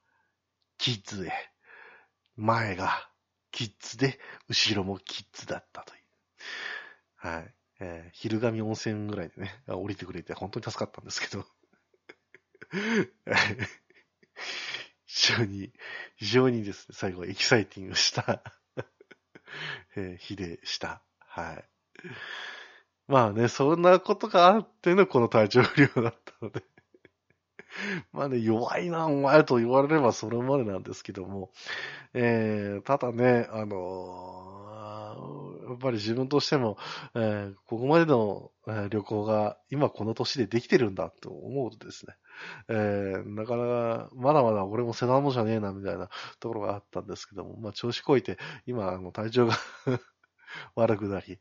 キッズで、前がキッズで、後ろもキッズだったという。はい。えー昼神温泉ぐらいでね、降りてくれて本当に助かったんですけど。[laughs] 非常に、非常にですね、最後エキサイティングした、[laughs] えー日でした。はい。まあね、そんなことがあってのこの体調不良だったので。[laughs] まあね、弱いな、お前と言われればそれまでなんですけども。えー、ただね、あのーやっぱり自分としても、えーここまでの、えー旅行が今この年でできてるんだと思うとですね、えーなかなか、まだまだ俺も背中もじゃねえな、みたいなところがあったんですけども、まあ調子こいて、今、あの、体調が [laughs] 悪くなり、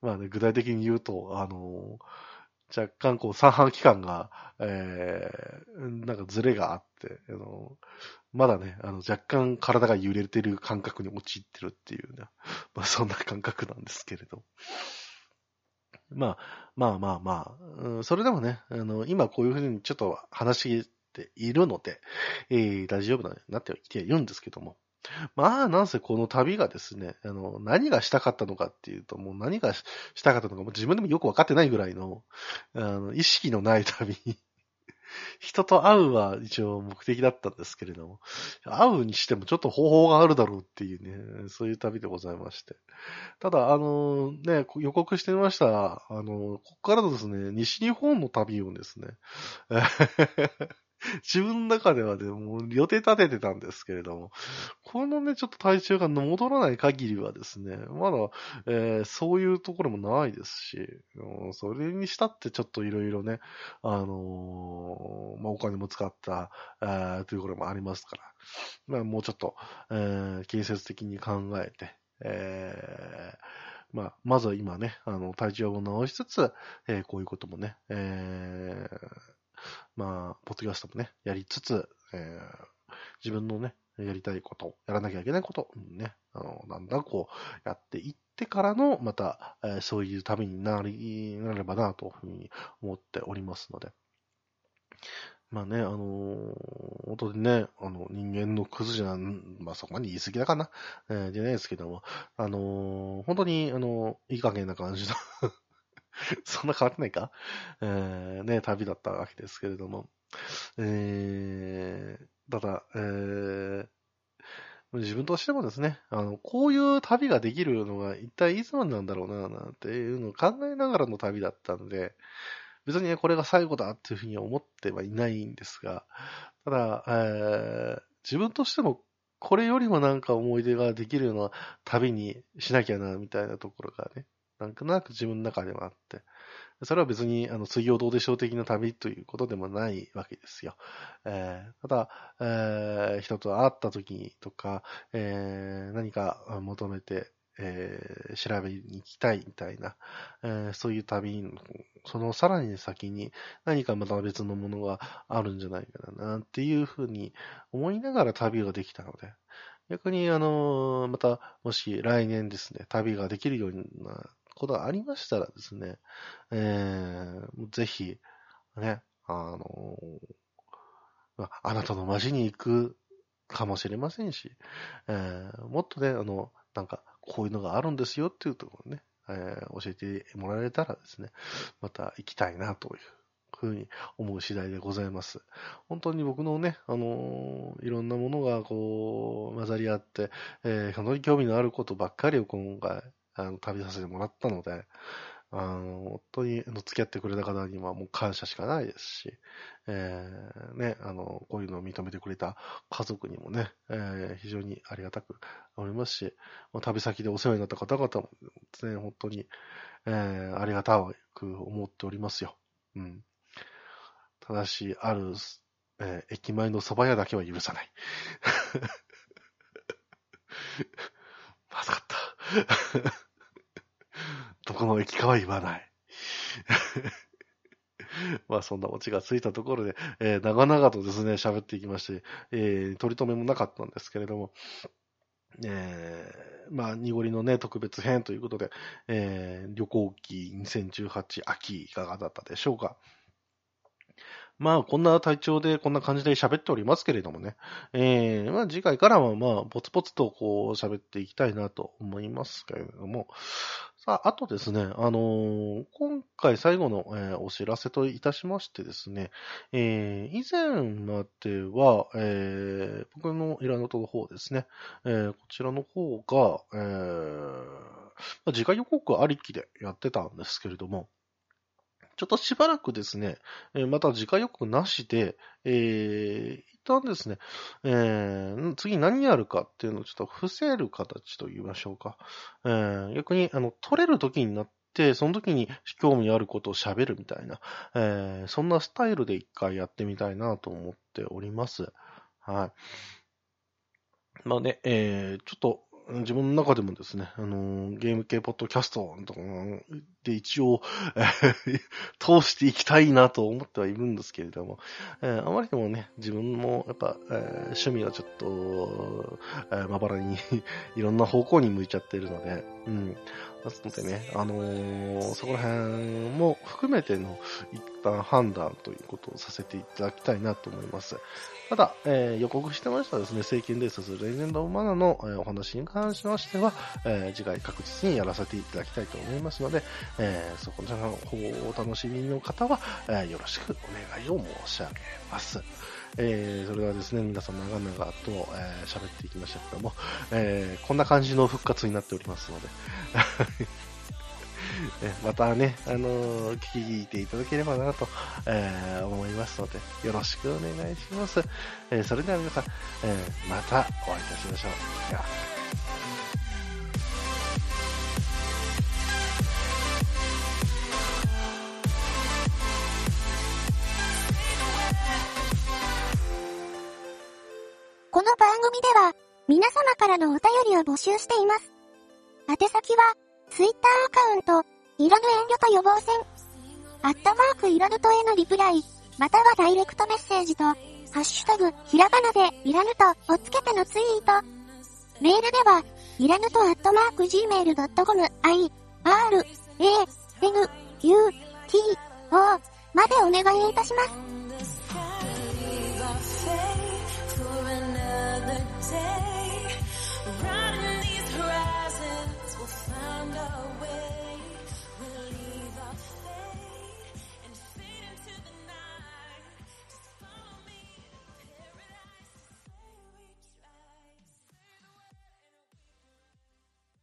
まあね、具体的に言うと、あの若干こう、三半規管が、えー、なんかズレがあって、あのまだね、あの、若干体が揺れてる感覚に陥ってるっていうね、[laughs] まあそんな感覚なんですけれど。まあ、まあまあまあ、うんそれでもね、あの、今こういうふうにちょっと話しているので、えー、大丈夫になってきているんですけども。まあ、なんせこの旅がですね、あの、何がしたかったのかっていうと、もう何がしたかったのか、もう自分でもよくわかってないぐらいの、あの、意識のない旅。人と会うは一応目的だったんですけれども、会うにしてもちょっと方法があるだろうっていうね、そういう旅でございまして。ただ、あのね、予告してみました、あの、ここからのですね、西日本の旅をですね、[laughs] 自分の中ではね、もう予定立ててたんですけれども、このね、ちょっと体調が戻らない限りはですね、まだ、えーそういうところもないですし、それにしたってちょっといろいろね、あのーまあ、お金も使った、あーというころもありますから、まあ、もうちょっと、えー建設的に考えて、えーまあ、まずは今ね、あの、体調を直しつつ、えーこういうこともね、えーまあ、ポッドキャストもね、やりつつ、えー自分のね、やりたいこと、やらなきゃいけないこと、ね、あの、だんだんこう、やっていってからの、また、えーそういう旅になり、なればな、というふうに思っておりますので。まあね、あのー本当にね、あの、人間のクズじゃん、まあそこまで言い過ぎだかな、えーじゃないですけども、あのー本当に、あのいい加減な感じの、[laughs] そんな変わってないか？えーね、旅だったわけですけれども、えーただ、えー自分としてもですね、あの、こういう旅ができるのが一体いつまでなんだろうな、なんていうのを考えながらの旅だったんで、別にねこれが最後だっていうふうに思ってはいないんですが、ただ、えー自分としてもこれよりもなんか思い出ができるような旅にしなきゃな、みたいなところがね、なんとなく自分の中ではあって、それは別に、あの、水曜どうでしょう的な旅ということでもないわけですよ。えーただ、えー人と会った時とか、えー何か求めて、えー調べに行きたいみたいな、えーそういう旅の、そのさらに先に何かまた別のものがあるんじゃないかな、っていうふうに思いながら旅ができたので、逆にあのまた、もし来年ですね、旅ができるようなことがありましたらですね、えーぜひ、ね、あのーああなたの街に行くかもしれませんし、えーもっとね、あの、なんか、こういうのがあるんですよっていうところね、えー教えてもらえたらですね、また行きたいなというふうに思う次第でございます。本当に僕のね、あのーいろんなものがこう、混ざり合って、えー本当に興味のあることばっかりを今回、あの、旅させてもらったので、あの、本当にの付き合ってくれた方にはもう感謝しかないですし、えーね、あの、こういうのを認めてくれた家族にもね、えー非常にありがたく思いますし、まあ旅先でお世話になった方々もですね、本当に、えーありがたく思っておりますよ。うん。ただし、ある、えー駅前の蕎麦屋だけは許さない。まずかった。[laughs] どこの駅かは言わない。[laughs] まあそんなオチがついたところで、えー長々とですね、喋っていきまして、えー取り留めもなかったんですけれども、えーまあ、濁りのね、特別編ということで、えー旅行記2018秋いかがだったでしょうか。まあ、こんな体調で、こんな感じで喋っておりますけれどもね。えー、まあ、次回からは、まあ、ポツポツとこう、喋っていきたいなと思いますけれども。さあ、あとですね、あのー今回最後の、えーお知らせといたしましてですね、えー以前までは、えー僕のイラノトの方ですね、えーこちらの方が、えーま、次回予告ありきでやってたんですけれども、ちょっとしばらくですね、えまた次回予告なしで、えー一旦ですね、えー次何やるかっていうのをちょっと伏せる形と言いましょうか。えー逆に、あの、撮れる時になって、その時に興味あることを喋るみたいな、えーそんなスタイルで一回やってみたいなと思っております。はい。まあね、えーちょっと、自分の中でもですね、あのーゲーム系ポッドキャストとかで一応、[laughs] 通していきたいなと思ってはいるんですけれども、えーあまりにもね、自分もやっぱ、えー趣味がちょっと、えまばらに [laughs] いろんな方向に向いちゃってるので、うん。ですのでね、あのーそこら辺も含めての一旦判断ということをさせていただきたいなと思います。ただ、えー予告してましたですね、聖剣伝説レジェンド・オ・マナの、えーお話に関しましては、えー次回確実にやらせていただきたいと思いますので、えそこの方をお楽しみの方は、えよろしくお願いを申し上げます。えーそれではですね、皆さん長々と喋、えーっていきましたけども、えーこんな感じの復活になっておりますので、[laughs] またね、あのー聞いていただければなと、えー思いますので、よろしくお願いします。えーそれでは皆さん、えまたお会いいたしましょう。ではこの番組では、皆様からのお便りを募集しています。宛先は、ツイッターアカウント、いらぬ遠慮と予防線、アットマークいらぬとへのリプライ、またはダイレクトメッセージと、ハッシュタグ、ひらがなで、いらぬと、をつけてのツイート。メールでは、いらぬとアットマーク gmail.com、i, r, a, n, u, t, o までお願いいたします。